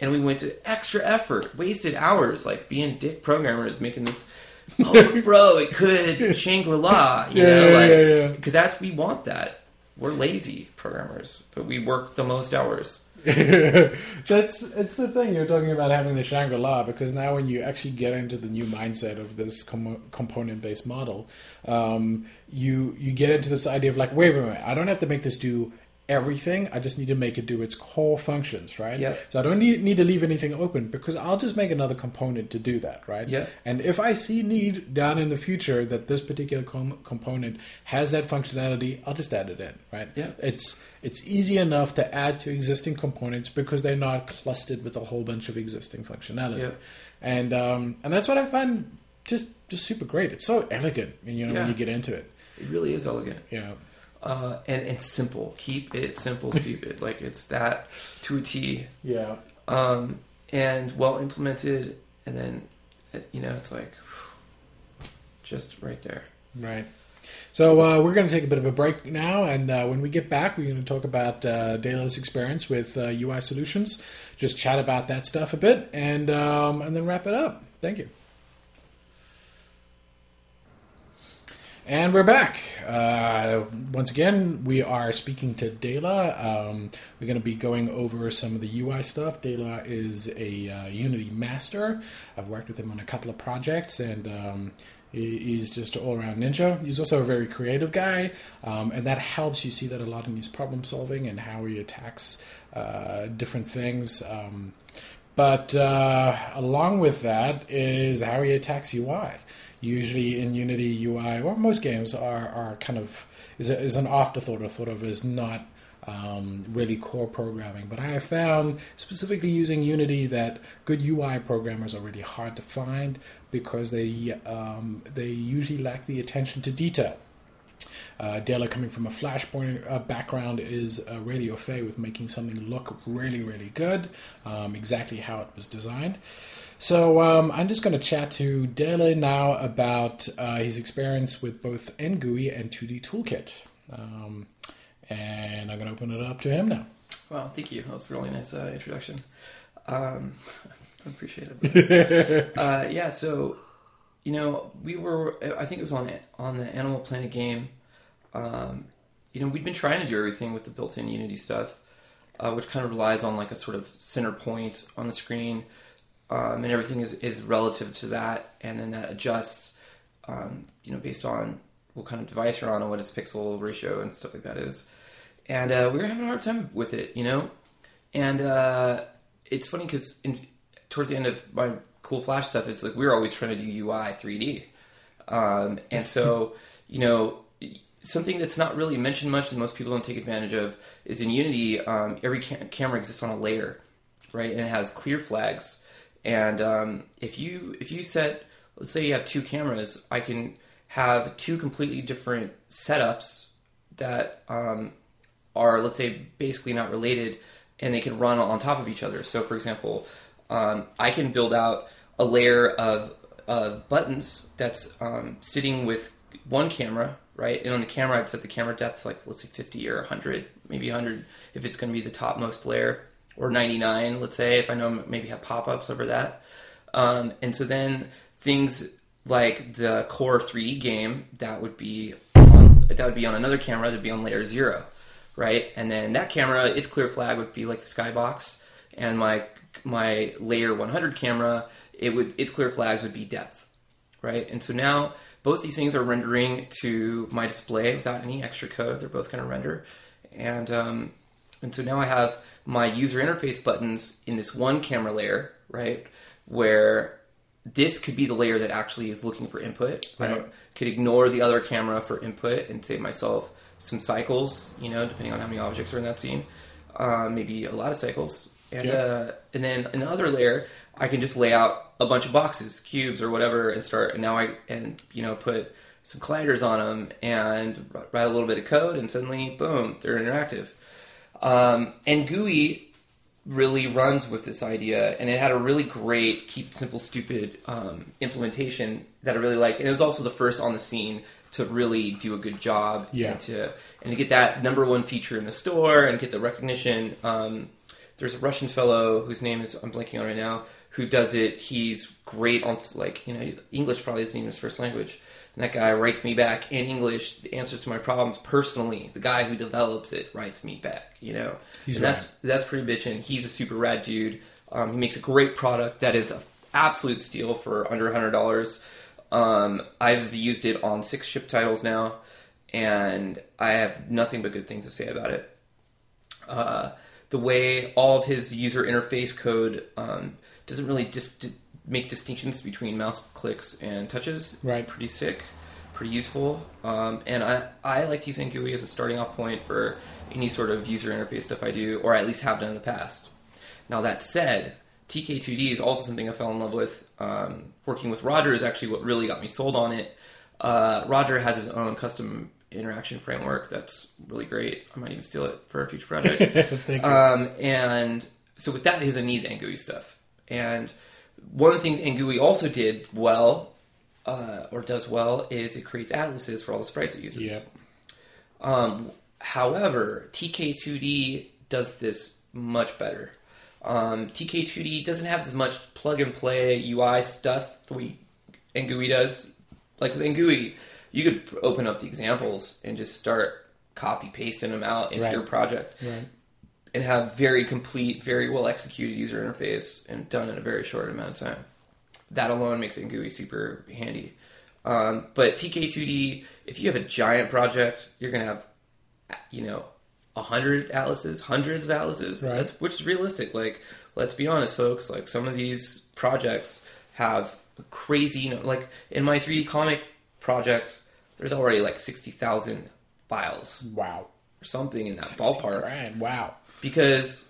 B: And we went to extra effort, wasted hours, like being dick programmers, making this. Oh, bro, it could Shangri La, you
A: Yeah,
B: know,
A: yeah,
B: like
A: yeah, yeah.
B: because that's we want that. We're lazy programmers, but we work the most hours.
A: That's it's the thing you're talking about having the Shangri La because now when you actually get into the new mindset of this com- component based model, um, you you get into this idea of like, wait, wait, wait, I don't have to make this do everything. I just need to make it do its core functions, right?
B: Yeah.
A: So I don't need, need to leave anything open because I'll just make another component to do that, right?
B: Yeah.
A: And if I see need down in the future that this particular com- component has that functionality, I'll just add it in, right?
B: Yeah.
A: It's it's easy enough to add to existing components because they're not clustered with a whole bunch of existing functionality.
B: Yeah.
A: And um, and that's what I find just just super great. It's so elegant, you know,
B: Yeah.
A: when you get into it.
B: It really is elegant.
A: Yeah.
B: Uh, and, and simple. Keep it simple, stupid. Like it's that to a T.
A: Yeah.
B: Um, and well implemented. And then, uh, you know, it's like just right there.
A: Right. So uh, we're going to take a bit of a break now, and uh, when we get back, we're going to talk about uh, Dela's experience with uh, UI solutions. Just chat about that stuff a bit, and um, and then wrap it up. Thank you. And we're back. Uh, once again, we are speaking to Dela. Um, we're going to be going over some of the UI stuff. Dela is a uh, Unity master. I've worked with him on a couple of projects, and um, he's just all around ninja. He's also a very creative guy, um, and that helps you see that a lot in his problem solving and how he attacks uh, different things. Um, but uh, along with that is how he attacks UI. Usually in Unity, UI or most games are, are kind of is, a, is an afterthought or thought of as not um, really core programming. But I have found specifically using Unity that good UI programmers are really hard to find because they um, they usually lack the attention to detail. Uh, coming from a Flashpoint uh, background, is uh, really au fait with making something look really, really good, um, exactly how it was designed. So um, I'm just going to chat to Dela now about uh, his experience with both NGUI and 2D Toolkit. Um, and I'm going to open it up to him now.
B: Well, thank you. That was a really nice uh, introduction. Um, I appreciate it. uh, yeah, so you know, we were. I think it was on on the Animal Planet game. Um, you know, we'd been trying to do everything with the built-in Unity stuff, uh, which kind of relies on like a sort of center point on the screen, um, and everything is is relative to that, and then that adjusts. Um, you know, based on what kind of device you're on and what its pixel ratio and stuff like that is. And uh, we were having a hard time with it, you know. And uh, it's funny because towards the end of my cool Flash stuff, it's like we were always trying to do UI 3D, um, and so you know something that's not really mentioned much and most people don't take advantage of is in Unity, um, every ca- camera exists on a layer, right? And it has clear flags. And um, if you if you set, let's say you have two cameras, I can have two completely different setups that um, are, let's say, basically not related, and they can run on top of each other. So, for example, um, I can build out a layer of, of buttons that's um, sitting with one camera, right? And on the camera, I'd set the camera depth like, let's say 50 or 100, maybe 100 if it's going to be the topmost layer, or 99, let's say, if I know maybe have pop ups over that. Um, and so then things like the core 3D game, that would be on, that would be on another camera, that'd be on layer zero, right? And then that camera, its clear flag would be like the skybox, and my my layer 100 camera, it would its clear flags would be depth, right? And so now both these things are rendering to my display without any extra code. They're both going to render, and um, and so now I have my user interface buttons in this one camera layer, right? Where this could be the layer that actually is looking for input. I don't, could ignore the other camera for input and save myself some cycles, you know, depending on how many objects are in that scene. Uh, maybe a lot of cycles. And,
A: Yeah.
B: uh, and then in the other layer, I can just lay out a bunch of boxes, cubes, or whatever, and start. And now I and you know put some colliders on them and write a little bit of code, and suddenly, boom, they're interactive. Um, NGUI really runs with this idea, and it had a really great keep simple, stupid um, implementation that I really liked. And it was also the first on the scene to really do a good job,
A: Yeah.
B: and to and to get that number one feature in the store and get the recognition. Um, there's a Russian fellow whose name is I'm blanking on right now who does it. He's great on like you know English probably isn't even his first language. And that guy writes me back in English the answers to my problems personally. The guy who develops it writes me back. You know,
A: He's
B: and that's that's pretty bitchin'. He's a super rad dude. Um, he makes a great product that is an absolute steal for under hundred dollars. Um, I've used it on six ship titles now, and I have nothing but good things to say about it. Uh, the way all of his user interface code um, doesn't really dif- di- make distinctions between mouse clicks and touches. It's
A: Right.
B: pretty sick, pretty useful. Um, and I, I like to use NGUI as a starting off point for any sort of user interface stuff I do, or at least have done in the past. Now, that said, TK2D is also something I fell in love with. Um, working with Roger is actually what really got me sold on it. Uh, Roger has his own custom interaction framework that's really great. I might even steal it for a future project.
A: Thank you.
B: Um, and so with that, he doesn't need the NGUI stuff. And one of the things NGUI also did well, uh, or does well, is it creates atlases for all the sprites it uses.
A: Yep.
B: Um, however, TK2D does this much better. Um, TK2D doesn't have as much plug and play UI stuff the way NGUI does. Like with NGUI, you could open up the examples and just start copy pasting them out into
A: Right.
B: your project
A: Right.
B: And have very complete, very well executed user interface and done in a very short amount of time. That alone makes NGUI super handy. Um, but TK2D, if you have a giant project, you're gonna have, you know, a hundred atlases, hundreds of atlases,
A: Right.
B: That's, which is realistic. Like, let's be honest, folks. Like, some of these projects have crazy, you know, like in my 3D comic project, there's already like sixty thousand files
A: Wow.
B: or something in that ballpark
A: Right. Wow.
B: Because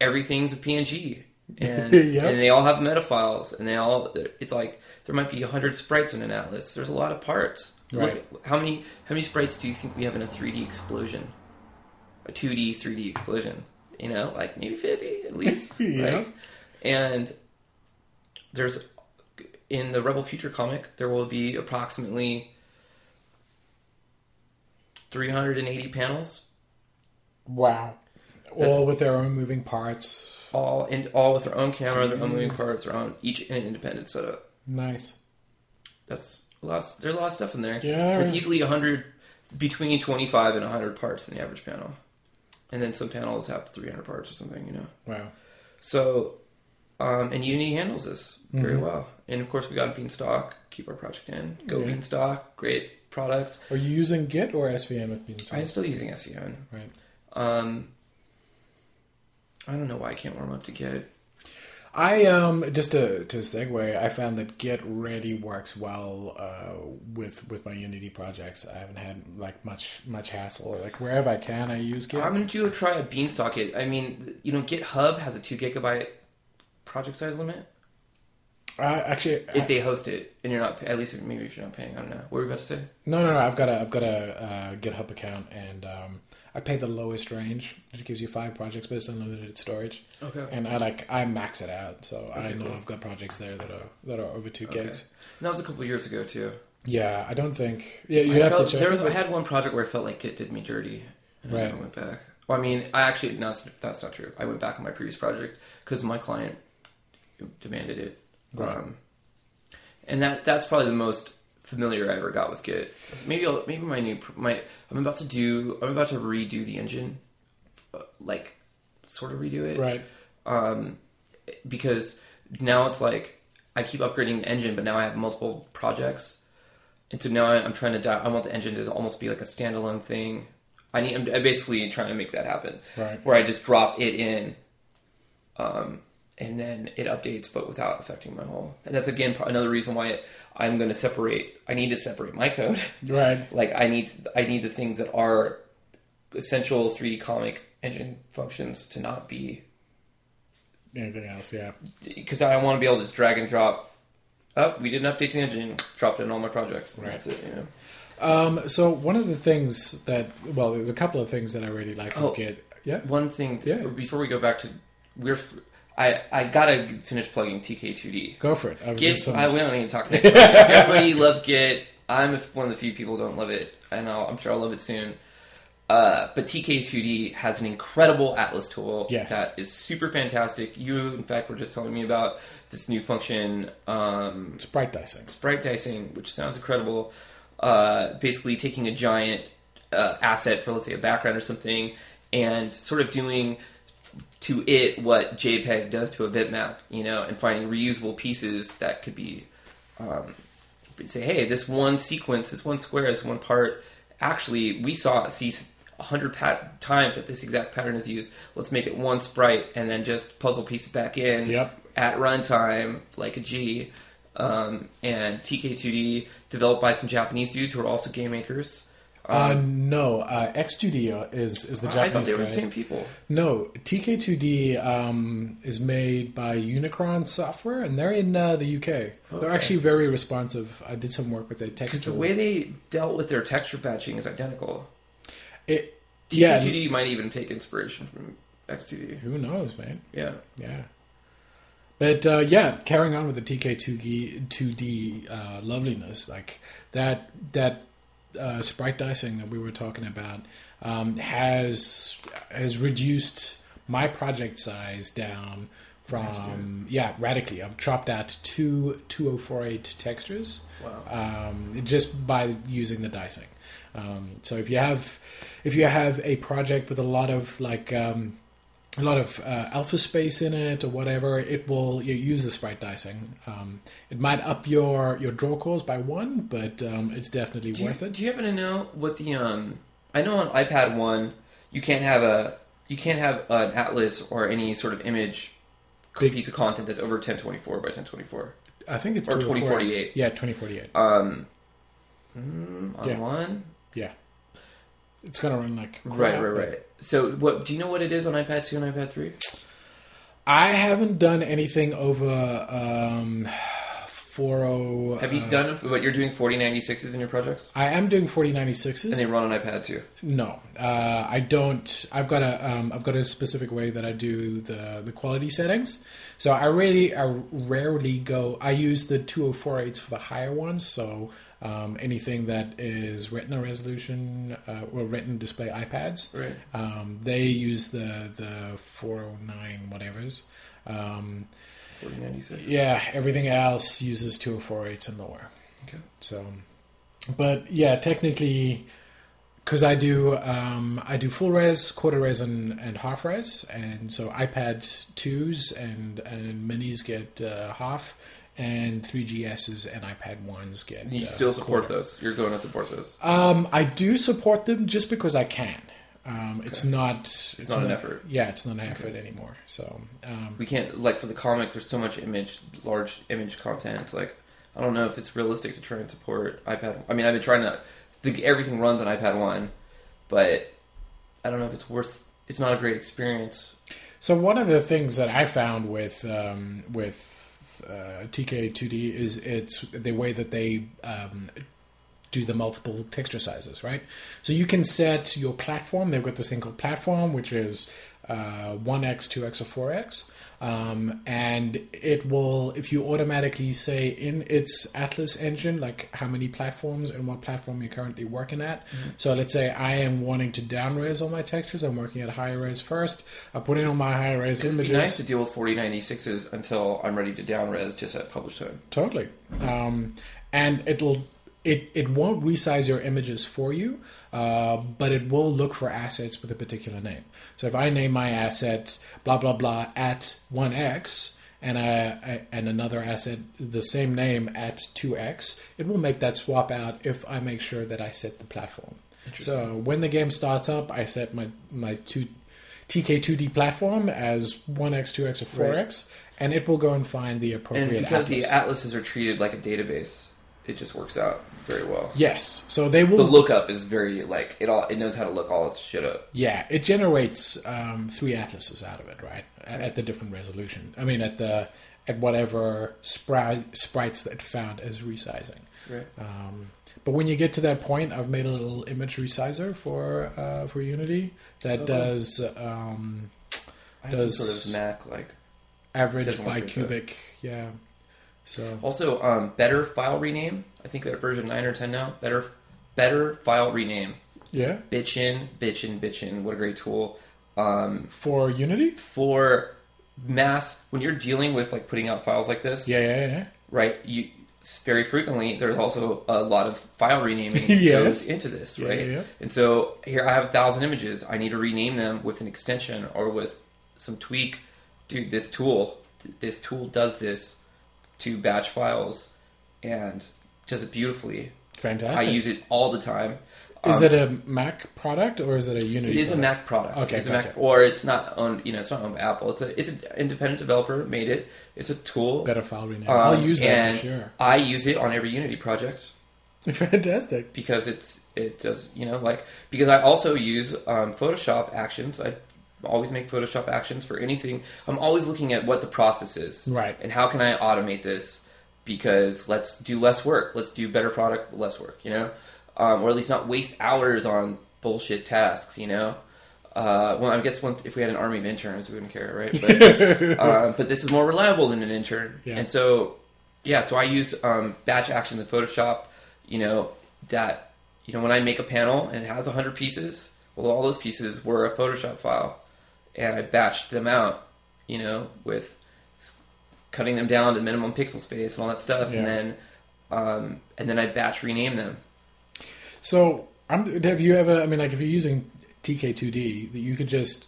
B: everything's a PNG and
A: Yep.
B: and they all have meta files and they all it's like there might be 100 sprites in an atlas there's a lot of parts
A: Right.
B: look how many how many sprites do you think we have in a 3D explosion a 2D 3D explosion you know like maybe 50 at least
A: Yeah.
B: and there's in the Rebel Future comic there will be approximately 380 panels
A: Wow.
B: That's-
A: All with their own moving parts.
B: all in all with their own camera, their own moving parts, their own each in an independent setup.
A: Nice.
B: That's a lot. There's a lot of stuff in there.
A: Yeah,
B: there's
A: there's-
B: easily hundred between twenty five and hundred parts in the average panel, and then some panels have three hundred parts or something. You know,
A: Wow.
B: so um, and Unity handles this very
A: Mhm.
B: well. And of course, we got Beanstalk. Keep our project in. Go
A: Yeah.
B: Beanstalk. Great product.
A: Are you using Git or SVN with Beanstalk?
B: I'm still using SVN.
A: Right.
B: Um, I don't know why I can't warm up to Git.
A: I um just to to segue, I found that Git really works well uh, with with my Unity projects. I haven't had like much much hassle. Like wherever I can, I use Git.
B: I'm gonna do a try a Beanstalk. It. I mean, you know, GitHub has a two gigabyte project size limit
A: Uh, actually,
B: if
A: I-
B: they host it, and you're not. At least maybe if you're not paying. I don't know. What were you about to say?
A: no, no, no. I've got a I've got a uh, GitHub account, and um, I pay the lowest range, which gives you five projects, but it's unlimited storage.
B: Okay.
A: And I like I max it out, so I know
B: cool.
A: I've got projects there that are that are over two
B: Okay.
A: gigs.
B: And that was a couple years ago too.
A: Yeah, I don't think. Yeah, you
B: I
A: have
B: felt-
A: to check.
B: there was, I had one project where I felt like it did me dirty, and I
A: Right.
B: never went back. Well, I mean, I actually no, that's, that's not true. I went back on my previous project because my client demanded it.
A: Right.
B: Um, and that that's probably the most familiar I ever got with Git. Maybe I'll, maybe my new my I'm about to do I'm about to redo the engine, uh, like sort of redo it,
A: right.
B: um, because now it's like I keep upgrading the engine, but now I have multiple projects, and so now I'm trying to. Di- I want the engine to almost be like a standalone thing. I need. I'm I'm basically trying to make that happen,
A: Right.
B: where I just drop it in, um, and then it updates, but without affecting my whole. And that's again another reason why I'm going to separate. I need to separate my code.
A: Right.
B: like I need I need the things that are essential 3D comic engine functions to not be
A: Anything else? Yeah.
B: because I want to be able to just drag and drop. Oh, we didn't update the engine. Dropped it in all my projects.
A: Right.
B: That's it. You know.
A: Um, so one of the things that well, there's a couple of things that I really like from
B: Oh.
A: Git. Yeah.
B: One thing.
A: Yeah.
B: Before we go back to we're. I I gotta finish plugging TK2D.
A: Go for it. I've
B: Git.
A: so
B: I we don't need to talk next. Everybody loves Git. I'm one of the few people who don't love it, and I'll, I'm sure I'll love it soon. Uh, but TK2D has an incredible Atlas tool
A: Yes.
B: that is super fantastic. You, in fact, were just telling me about this new function, um,
A: Sprite dicing.
B: sprite dicing, which sounds incredible. Uh, basically, taking a giant uh, asset for, let's say, a background or something, and sort of doing to it what JPEG does to a bitmap, you know, and finding reusable pieces that could be um, say, hey, this one sequence, this one square, this one part, actually, we saw see a hundred pat- times that this exact pattern is used. Let's make it one sprite and then just puzzle piece it back in
A: Yep.
B: at runtime like a G. Um, and TK2D developed by some Japanese dudes who are also game makers.
A: Uh,
B: Um,
A: no, uh, X2D is is the Japanese.
B: I thought they were the same people.
A: No, TK2D um, is made by Unikron Software, and they're in uh, the UK. They're actually very responsive. I did some work with their
B: Because the way they dealt with their texture patching is identical.
A: It, yeah,
B: TK2D might even take inspiration from X2D.
A: who knows, man?
B: Yeah.
A: Yeah. But uh, yeah, carrying on with the TK2D 2D uh, loveliness, like that that uh, sprite dicing that we were talking about um, has has reduced my project size down from yeah radically. I've chopped out two 2048 textures
B: Wow.
A: um, just by using the dicing. Um, so if you have if you have a project with a lot of like um, a lot of uh, alpha space in it or whatever, it will you use the sprite dicing. Um, it might up your your draw calls by one, but um, it's definitely
B: Do you,
A: worth it.
B: do you happen to know what the um? I know on iPad one, you can't have a you can't have an atlas or any sort of image
A: Big-
B: piece of content that's over 1024 by 1024
A: I think it's
B: or
A: 2048.
B: 2048.
A: Yeah, twenty forty eight.
B: Um, mm, on
A: Yeah.
B: one,
A: Yeah, it's gonna run like
B: right,
A: crap,
B: right,
A: but-
B: right. So, what do you know what it is on iPad two and iPad three?
A: I haven't done anything over um, four oh.
B: Have you
A: uh,
B: done what you're doing 4096s in your projects?
A: I am doing forty ninety sixes,
B: And
A: sixes.
B: they run on iPad too.
A: No, uh, I don't. I've got a um, I've got a specific way that I do the the quality settings. So I really I rarely go. I use the 2048s for the higher ones. So um, anything that is Retina resolution uh, or Retina display iPads,
B: Right.
A: um, they use the the 409 whatever's. Um,
B: 4096.
A: yeah, everything else uses 2048s and lower.
B: Okay.
A: So, but yeah, technically, because I do um, I do full res, quarter res, and, and half res, and so iPad twos and and minis get uh, half, and 3GSs and iPad ones get.
B: You
A: uh,
B: still support
A: quarter.
B: those. You're going to support those.
A: Um, I do support them just because I can. Um, It's not. It's,
B: not an effort.
A: Yeah, it's not an effort anymore. So um,
B: we can't like for the comic there's so much image large image content like i don't know if it's realistic to try and support ipad i mean i've been trying to the, everything runs on ipad 1 but i don't know if it's worth it's not a great experience
A: So one of the things that I found with um, with uh, TK2D is it's the way that they um, do the multiple texture sizes, right? So you can set your platform. They've got this thing called platform, which is uh, 1x, 2x, or 4x. Um, and it will, if you automatically say in its Atlas engine, like how many platforms and what platform you're currently working at. So let's say I am wanting to down res all my textures. I'm working at high res first. I put in all my high res
B: it'd
A: images.
B: be nice to deal with 4096s until i'm ready to down res just at publish time
A: Totally. Um, and it'll it, it won't resize your images for you, uh, but it will look for assets with a particular name. So if I name my asset blah blah blah at one x and I, and another asset the same name at two x, it will make that swap out if I make sure that I set the platform. So when the game starts up, I set my my two TK2D platform as 1x, 2x, or 4x, and it will go and find the appropriate
B: and because
A: atlas.
B: the atlases are treated like a database it just works out very well
A: Yes. So they will.
B: the lookup is very like it all it knows how to look all its shit up
A: yeah, it generates um, three atlases out of it, right? At, at the different resolution. I mean, at the at whatever sprite, sprites that it found as resizing.
B: right
A: Um, but when you get to that point, I've made a little image resizer for uh, for Unity that
B: Oh.
A: does um, Does-
B: sort of knack like
A: average bicubic. Yeah. So
B: Also, um, better file rename. I think they're version nine or ten now. Better, better file rename.
A: Yeah.
B: Bitchin, bitchin, bitchin. What a great tool. Um,
A: For Unity?
B: for mass, when you're dealing with like putting out files like this,
A: Yeah, yeah, yeah.
B: right? You very frequently there's also a lot of file renaming
A: Yes.
B: goes into this,
A: Yeah,
B: right?
A: yeah, yeah.
B: And so here I have a thousand images. I need to rename them with an extension or with some tweak. Dude, this tool, this tool does this to batch files and does it beautifully.
A: Fantastic.
B: I use it all the time.
A: Is
B: Um,
A: it a Mac product or is it a Unity?
B: It is a? Mac product.
A: Okay,
B: it's
A: gotcha.
B: Mac, or it's not owned. You know, it's not owned by Apple. It's a it's an independent developer made it. It's a tool.
A: Better file rename.
B: Um,
A: I'll use that for sure.
B: I use it on every Unity project
A: Fantastic.
B: because it's it does you know like because I also use um, Photoshop actions. I always make Photoshop actions for anything. I'm always looking at what the process is,
A: Right.
B: And how can I automate this? Because let's do less work. Let's do better product, less work. You know, um, or at least not waste hours on bullshit tasks. You know. Uh, well, I guess once if we had an army of interns, we wouldn't care, right? But, uh, but this is more reliable than an intern,
A: Yeah.
B: and so yeah. So I use um, batch actions in Photoshop. You know that you know when I make a panel and it has hundred pieces, well, all those pieces were a Photoshop file, and I batched them out. You know with cutting them down to minimum pixel space and all that stuff,
A: Yeah.
B: and then um, and then I batch rename them.
A: So, I'm, have you ever? I mean, like if you're using TK2D, that you could just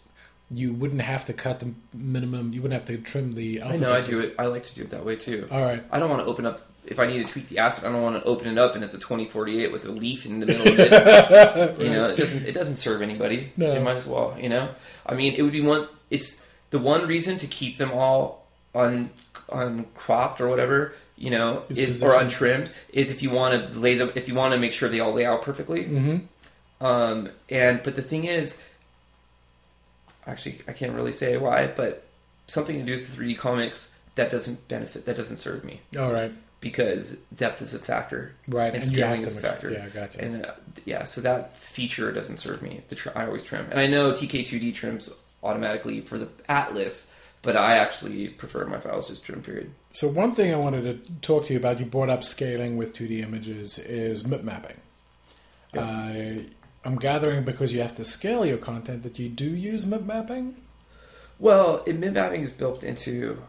A: you wouldn't have to cut the minimum. You wouldn't have to trim the.
B: I know I do it. I like to do it that way too.
A: All right.
B: I don't want to open up if I need to tweak the acid, I don't want to open it up and it's a twenty forty eight with a leaf in the middle of it. you know, it doesn't it doesn't serve anybody.
A: No.
B: You might as well. You know, I mean, it would be one. It's the one reason to keep them all un uncropped or whatever. You know,
A: Is
B: is, or untrimmed is if you want to lay them if you want to make sure they all lay out perfectly.
A: Mm-hmm.
B: Um, and but the thing is, actually, I can't really say why, but something to do with 3D comics that doesn't benefit, that doesn't serve me
A: All right.
B: because depth is a factor
A: Right.
B: and
A: you
B: scaling is a factor.
A: Yeah, gotcha.
B: And uh, yeah, so that feature doesn't serve me. The tr- I always trim, and I know TK2D trims automatically for the Atlas, but I actually prefer my files just trim. Period.
A: So one thing I wanted to talk to you about, you brought up scaling with 2D images, is mip mapping.
B: Yeah.
A: I I'm gathering because you have to scale your content that you do use mip mapping.
B: Well, mip mapping is built into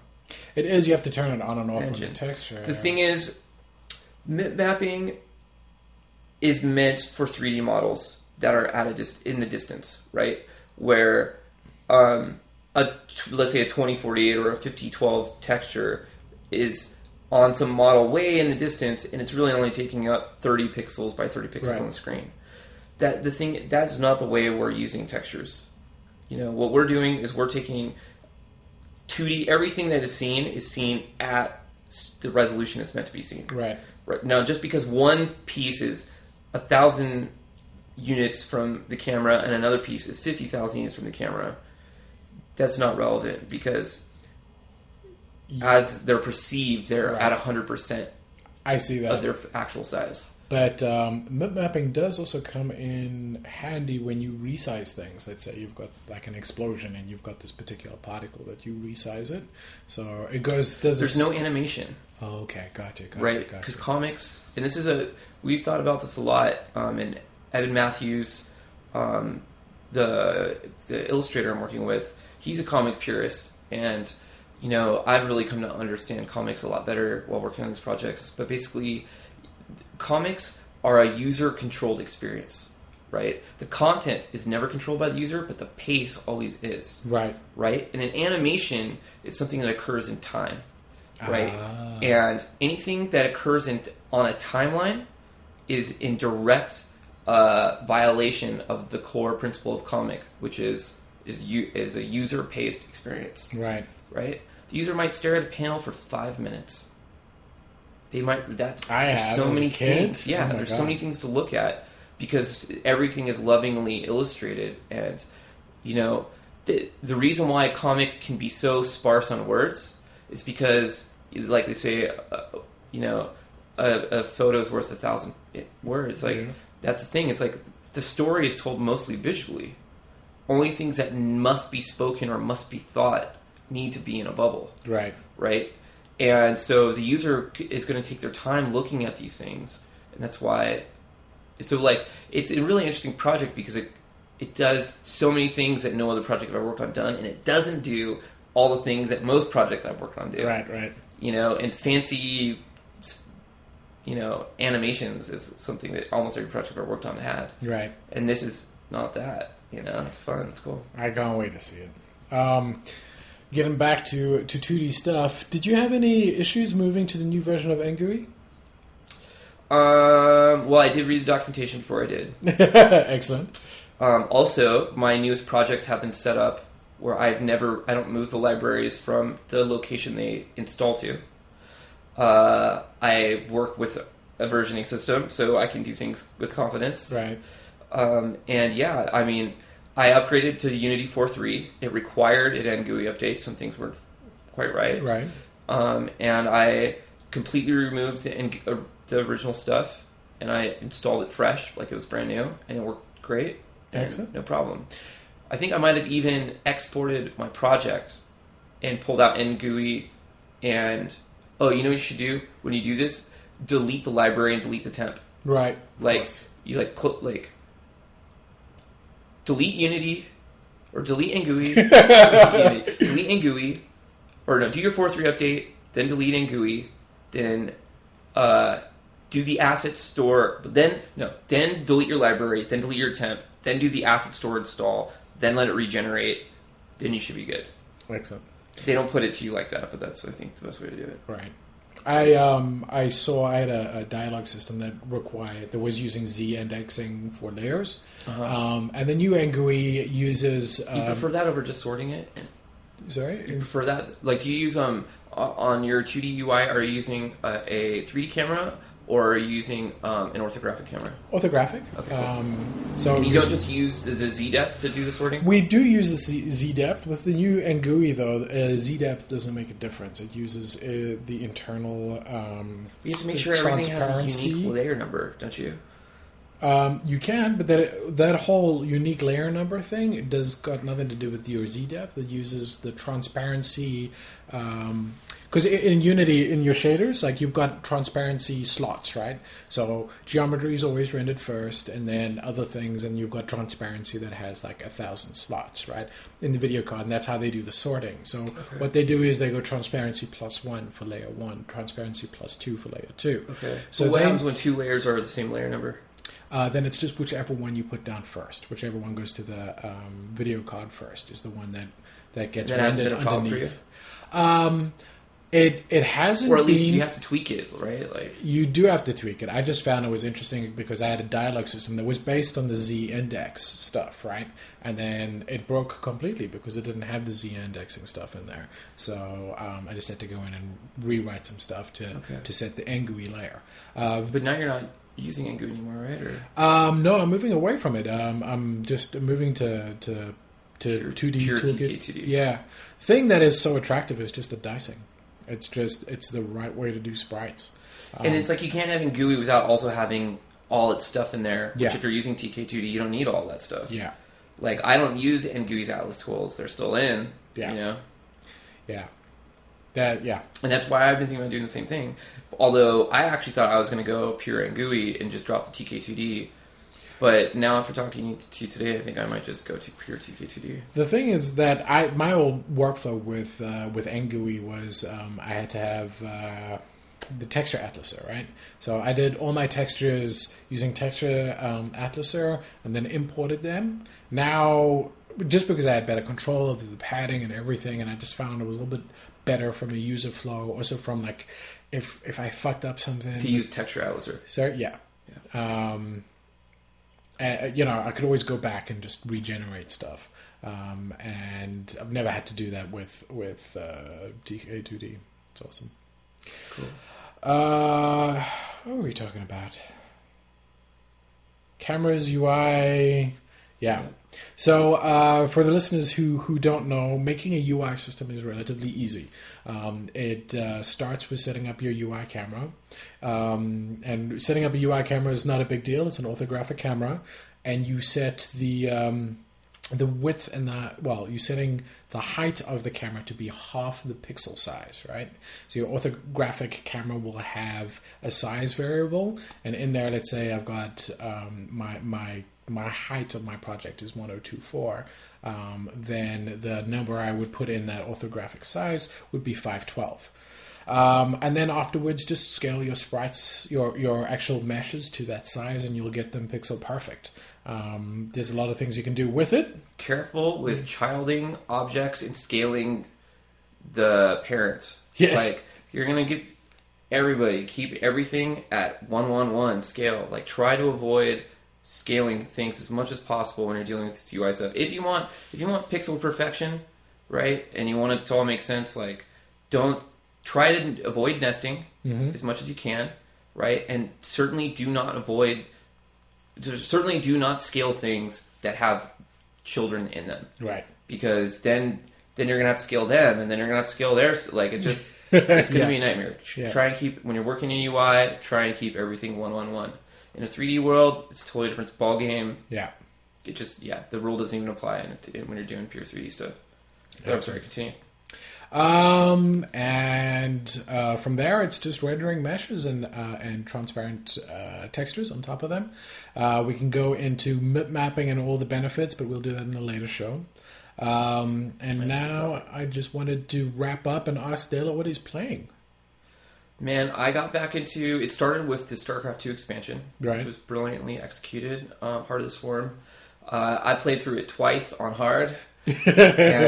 A: It is. You have to turn it on and off the texture.
B: The thing is, mip mapping is meant for 3D models that are at a dist- in the distance, right? Where um, a let's say a 2048 or a 5012 texture is on some model way in the distance, and it's really only taking up 30 pixels by 30 pixels
A: Right.
B: on the screen. That the thing that's not the way we're using textures. You know what we're doing is we're taking 2D. Everything that is seen is seen at the resolution it's meant to be seen.
A: right.
B: Right now, just because one piece is a thousand units from the camera and another piece is fifty thousand units from the camera, that's not relevant because as they're perceived, they're
A: Right.
B: at hundred percent
A: I see that.
B: of their actual size.
A: But um, mip mapping does also come in handy when you resize things. Let's say you've got like an explosion and you've got this particular particle that you resize it. So it goes. Does
B: There's
A: this-
B: no animation,
A: Oh, okay, gotcha, gotcha,
B: right?
A: gotcha.
B: Because comics, and this is a we've thought about this a lot. Um, and Evan Matthews, um, the the illustrator I'm working with, he's a comic purist, and you know I've really come to understand comics a lot better while working on these projects. But basically, comics are a user controlled experience, right? The content is never controlled by the user, but the pace always is
A: Right.
B: right? And an animation is something that occurs in time, right?
A: Ah.
B: And anything that occurs in on a timeline is in direct uh, violation of the core principle of comic, which is is you is a user paced experience,
A: Right.
B: right? The user might stare at a panel for five minutes. They might. That's
A: I
B: there's
A: have
B: so many things. Yeah,
A: Oh
B: there's
A: God.
B: so many things to look at because everything is lovingly illustrated, and you know the the reason why a comic can be so sparse on words is because, like they say, uh, you know, a, a photo is worth a thousand words. Like
A: Yeah.
B: that's the thing. It's like the story is told mostly visually. Only things that must be spoken or must be thought need to be in a bubble
A: Right.
B: right? And so the user is going to take their time looking at these things, and that's why, So like it's a really interesting project because it it does so many things that no other project I've ever worked on done, and it doesn't do all the things that most projects I've worked on do.
A: Right, right.
B: You know, and fancy, you know, animations is something that almost every project I've ever worked on had,
A: Right.
B: and this is not that. You know, it's fun. It's cool.
A: I can't wait to see it. Um, getting back to to 2D stuff, did you have any issues moving to the new version of NGUI?
B: Um, well, I did read the documentation before I did.
A: Excellent.
B: Um, also, my newest projects have been set up where I've never, I don't move the libraries from the location they install to. Uh, I work with a versioning system, so I can do things with confidence.
A: Right.
B: Um, and yeah, I mean, I upgraded to Unity 4.3. It required an NGUI update. Some things weren't quite right.
A: Right.
B: Um, and I completely removed the, uh, the original stuff and I installed it fresh, like it was brand new, and it worked great.
A: Excellent.
B: No problem. I think I might have even exported my project and pulled out NGUI and oh, you know what you should do when you do this? Delete the library and delete the temp.
A: Right.
B: Like you like cl- like delete Unity or delete NGUI, delete, delete NGUI, or no, do your 4.3 update, then delete NGUI, then uh, do the asset store, but then no, then delete your library, then delete your temp, then do the asset store install, then let it regenerate, then you should be good.
A: Excellent.
B: They don't put it to you like that, but that's I think the best way to do it.
A: Right. I um I saw I had a, a dialogue system that required that was using Z indexing for layers, um, and the new NGUI uses.
B: You
A: Um,
B: prefer that over just sorting it?
A: Sorry, you
B: prefer that? Like, do you use um on your 2D UI? Are you using a, a 3D camera or are you using um, an orthographic camera?
A: Orthographic.
B: Okay, cool.
A: Um, so
B: And you don't just use the, the Z depth to do the sorting.
A: We do use the Z, Z depth with the new Ngui though. Uh, Z depth doesn't make a difference. It uses uh, the internal. Um,
B: You have to make sure everything has a unique layer number, don't you?
A: um, you can, but that that whole unique layer number thing it does got nothing to do with your Z depth. It uses the transparency. Because in Unity, in your shaders, like you've got transparency slots, right? So geometry is always rendered first, and then other things, and you've got transparency that has like a thousand slots, right? In the video card, and that's how they do the sorting. So what they do is they go transparency plus one for layer one, transparency plus two for layer two.
B: Okay.
A: So
B: what
A: then-
B: happens when two layers are the same layer number?
A: Uh, then it's just whichever one you put down first, whichever one goes to the um, video card first is the one that that gets rendered underneath. Um, it it hasn't
B: Or at least
A: been,
B: you have to tweak it, right? Like,
A: you do have to tweak it. I just found it was interesting because I had a dialogue system that was based on the Z index stuff, right? And then it broke completely because it didn't have the Z indexing stuff in there. So um, I just had to go in and rewrite some stuff to
B: Okay.
A: to set the Ngui layer. Uh,
B: but now you're not using Ngu anymore, right? Or
A: um, no, I'm moving away from it. Um, I'm just moving to to to 2D toolkit.
B: TK2D.
A: Yeah, thing that is so attractive is just the dicing. It's just it's the right way to do sprites.
B: and
A: Um,
B: it's like you can't have NGUI without also having all its stuff in there. Which
A: Yeah.
B: if you're using TK2D, you don't need all that stuff.
A: yeah,
B: Like I don't use NGUI's Atlas tools; they're still in.
A: Yeah.
B: You know,
A: yeah, that yeah.
B: and that's why I've been thinking about doing the same thing. Although I actually thought I was going to go pure NGUI and just drop the TK2D, but now after talking to you today, I think I might just go to pure TK2D.
A: The thing is that I my old workflow with uh, with Ngui was um, I had to have uh, the texture atlaser, right? So I did all my textures using texture um, atlaser and then imported them. Now, just because I had better control of the padding and everything, and I just found it was a little bit better from a user flow, also from like if if I fucked up something
B: To use Texture Atlaser.
A: so yeah. Um, uh, you know, I could always go back and just regenerate stuff. Um, and I've never had to do that with with uh, TK2D. It's awesome.
B: Cool.
A: Uh, what were we talking about? Cameras, UI. Yeah. So uh, for the listeners who who don't know, making a UI system is relatively easy. Um, it uh, starts with setting up your UI camera, um, and setting up a UI camera is not a big deal. It's an orthographic camera, and you set the um, the width and the well, you're setting the height of the camera to be half the pixel size, right? So your orthographic camera will have a size variable, and in there, let's say I've got um, my my my height of my project is 1024, um, then the number I would put in that orthographic size would be 512. Um, and then afterwards, just scale your sprites, your your actual meshes to that size, and you'll get them pixel perfect. Um, there's a lot of things you can do with it.
B: Careful with childing objects and scaling the parents.
A: Yes.
B: Like you're gonna get everybody keep everything at one one one scale. Like try to avoid scaling things as much as possible when you're dealing with this UI stuff. If you want if you want pixel perfection, right, and you want it to all make sense, like don't try to avoid nesting mm-hmm. as much as you can, right? And certainly do not avoid certainly do not scale things that have children in them
A: Right.
B: because then then you're gonna have to scale them and then you're gonna have to scale theirs like it just it's gonna
A: Yeah.
B: be a nightmare
A: Yeah.
B: try and keep when you're working in ui try and keep everything one one one in a 3d world it's a totally different ball game
A: Yeah.
B: it just yeah the rule doesn't even apply in it, when you're doing pure 3d stuff oh, i'm sorry continue
A: Um, and uh, from there, it's just rendering meshes and uh, and transparent uh, textures on top of them. Uh, we can go into mip mapping and all the benefits, but we'll do that in a later show. Um, and now I just wanted to wrap up and ask Dela what he's playing.
B: Man, I got back into it. Started with the StarCraft two expansion,
A: Right.
B: which was brilliantly executed. Uh, Heart of the Swarm. Uh, I played through it twice on hard, and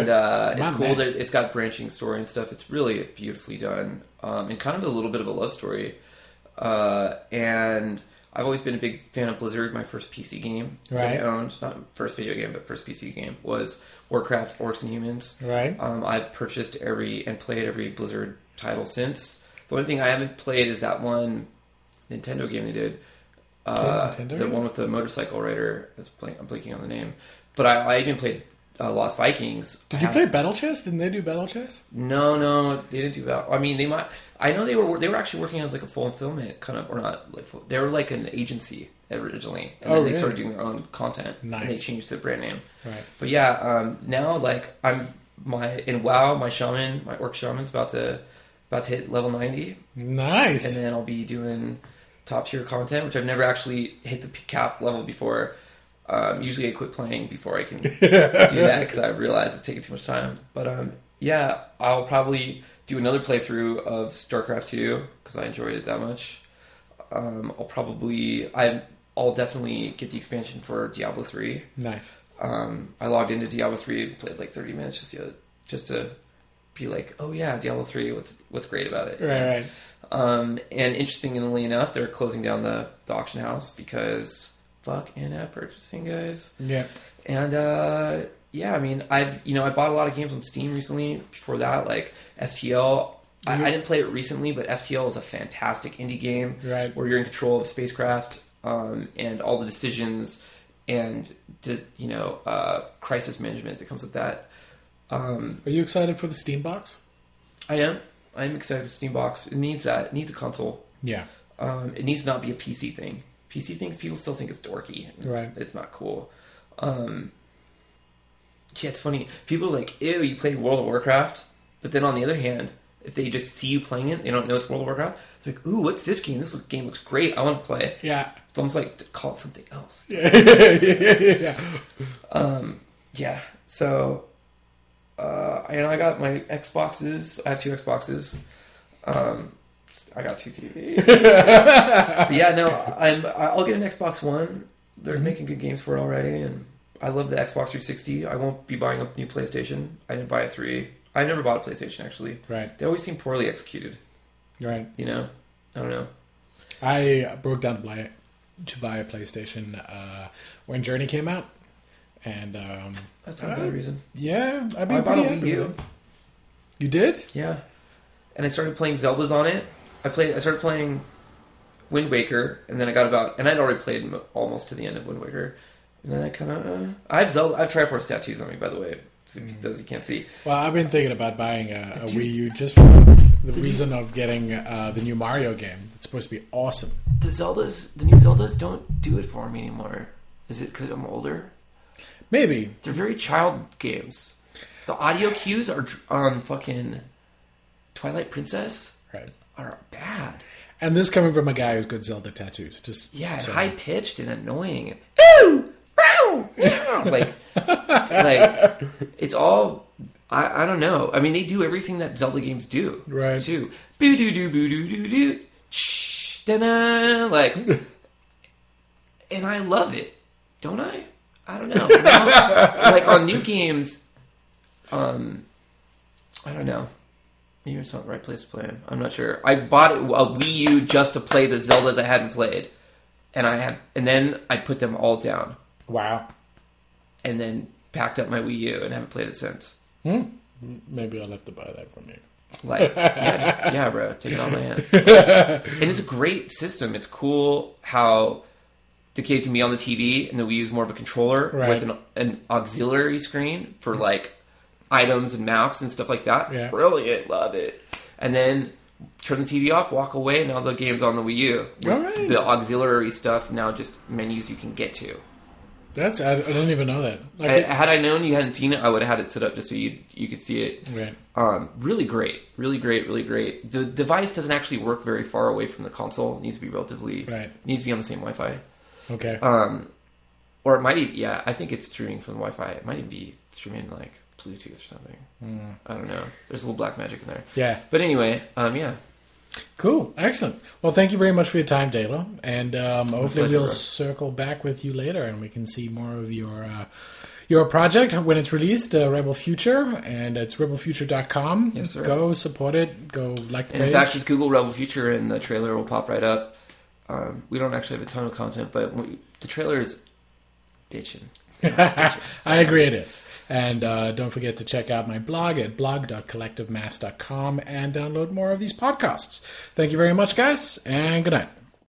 B: uh, it's cool. That it's got branching story and stuff. It's really beautifully done, um, and kind of a little bit of a love story. Uh, and I've always been a big fan of Blizzard. My first PC game
A: Right.
B: that I owned, not first video game, but first PC game was Warcraft: Orcs and Humans.
A: Right?
B: Um, I've purchased every and played every Blizzard title since. The only thing I haven't played is that one Nintendo game they did. Uh,
A: Nintendo
B: the
A: game?
B: one with the motorcycle rider. That's blank, I'm blanking on the name. But I, I even played uh, Lost Vikings.
A: Did you play Battle Chess? Didn't they do Battle Chess?
B: No, no, they didn't do that. I mean, they might. I know they were. They were actually working as like a full fulfillment kind of, or not like. full- They were like an agency originally, and
A: Oh,
B: then they
A: really?
B: started doing their own content. And they changed the brand name.
A: Right.
B: But yeah, um, now like I'm my in WoW, my shaman, my orc shaman's about to about to hit level ninety,
A: Nice.
B: and then I'll be doing top tier content, which I've never actually hit the cap level before. Um, usually, I quit playing before I can do that because I realize it's taking too much time. But um, yeah, I'll probably do another playthrough of StarCraft two because I enjoyed it that much. Um, I'll probably I I'll definitely get the expansion for Diablo three.
A: nice.
B: Um, I logged into Diablo three, played like thirty minutes just the other, just to be like, oh yeah, Diablo three. What's what's great about it?
A: Right, right.
B: Um, and interestingly enough, they're closing down the, the auction house because fuck in-app purchasing, guys.
A: Yeah.
B: And uh, yeah, I mean, I've you know I bought a lot of games on Steam recently. Before that, like FTL. I,
A: Mhm.
B: I didn't play it recently, but FTL is a fantastic indie game
A: Right.
B: where you're in control of a spacecraft um, and all the decisions and you know uh, crisis management that comes with that. Um,
A: Are you excited for the Steam box?
B: I am. I'm excited for Steambox. It needs that. It needs a console.
A: Yeah.
B: Um, it needs to not be a PC thing. PC things people still think is dorky.
A: Right.
B: It's not cool. Um, yeah, it's funny. People are like, "Ew, you played World of Warcraft," but then on the other hand, if they just see you playing it, they don't know it's World of Warcraft. They're like, "Ooh, what's this game? This game looks great. I want to play it."
A: Yeah.
B: It's almost like call it something else.
A: yeah.
B: Um, yeah. So, uh, I know I got my Xboxes. I have two Xboxes. Um, I got two TVs. but yeah, no, I'm. I'll get an Xbox One. They're making good games for it already, and I love the Xbox 360. I won't be buying a new PlayStation. I didn't buy a three. I've never bought a PlayStation actually.
A: Right.
B: They always seem poorly executed.
A: Right.
B: You know, I don't know.
A: I broke down to buy, to buy a PlayStation uh, when Journey came out, and um,
B: That's not a
A: Uh,
B: bad reason.
A: yeah, I mean,
B: I bought a Wii U.
A: You did?
B: Yeah, and I started playing Zeldas on it. I played. I started playing Wind Waker, and then I got about, and I'd already played almost to the end of Wind Waker, and then I kind of. Uh, I have Zelda. I have Triforce tattoos on me, by the way. so
A: Mm.
B: Those you can't see.
A: Well, I've been thinking about buying a, a. Wii U just for the reason of getting uh, the new Mario game. It's supposed to be awesome.
B: The Zeldas, the new Zeldas, don't do it for me anymore. Is it because I'm older?
A: Maybe.
B: They're very child games. The audio cues are on um, fucking Twilight Princess
A: Right.
B: are bad.
A: And this coming from a guy who's got Zelda tattoos. Just
B: Yeah, high pitched and annoying. Ooh, meow. like, like it's all. I, I don't know. I mean, they do everything that Zelda games do.
A: Right.
B: Too. Boo doo doo boo doo doo doo. Shh, da Like, and I love it. Don't I? I don't know. Know? like on new games, um, I don't know. Maybe it's not the right place to play them. I'm not sure. I bought a Wii U just to play the Zeldas I hadn't played, and I had, and then I put them all down,
A: Wow.
B: and then packed up my Wii U and haven't played it since. Hmm.
A: Maybe I'll have to buy that from you.
B: Like, yeah, yeah, bro, take it on my hands. and it's a great system. It's cool how the kid can be on the TV and then we use more of a controller
A: Right.
B: with an, an auxiliary screen for like items and maps and stuff like that.
A: Yeah.
B: Brilliant, love it. And then turn the TV off, walk away, and now the game's on the Wii U. With
A: All right.
B: The auxiliary stuff now just menus you can get to.
A: That's I, I don't even know that. Like,
B: I, had I known you hadn't seen it, I would have had it set up just so you you could see it.
A: right.
B: Um, really great, really great, really great. The device doesn't actually work very far away from the console. It needs to be relatively
A: Right.
B: needs to be on the same Wi-Fi.
A: Okay.
B: Um, or it might even yeah, I think it's streaming from the Wi-Fi. It might even be streaming like Bluetooth or something.
A: Hmm.
B: I don't know. There's a little black magic in there.
A: yeah.
B: But anyway, um, yeah,
A: Cool. Excellent. Well, thank you very much for your time, Dalo. And um, hopefully
B: pleasure,
A: we'll
B: bro.
A: circle back with you later, and we can see more of your uh, your project when it's released, uh, Rebel Future, and it's rebelfuture.com.
B: Yes, sir.
A: Go support it. Go like the
B: and in fact, just Google Rebel Future and the trailer will pop right up. Um, we don't actually have a ton of content, but we, the trailer is bitching.
A: I agree it is. And uh, don't forget to check out my blog at blog.collectivemass.com and download more of these podcasts. Thank you very much, guys, and good night.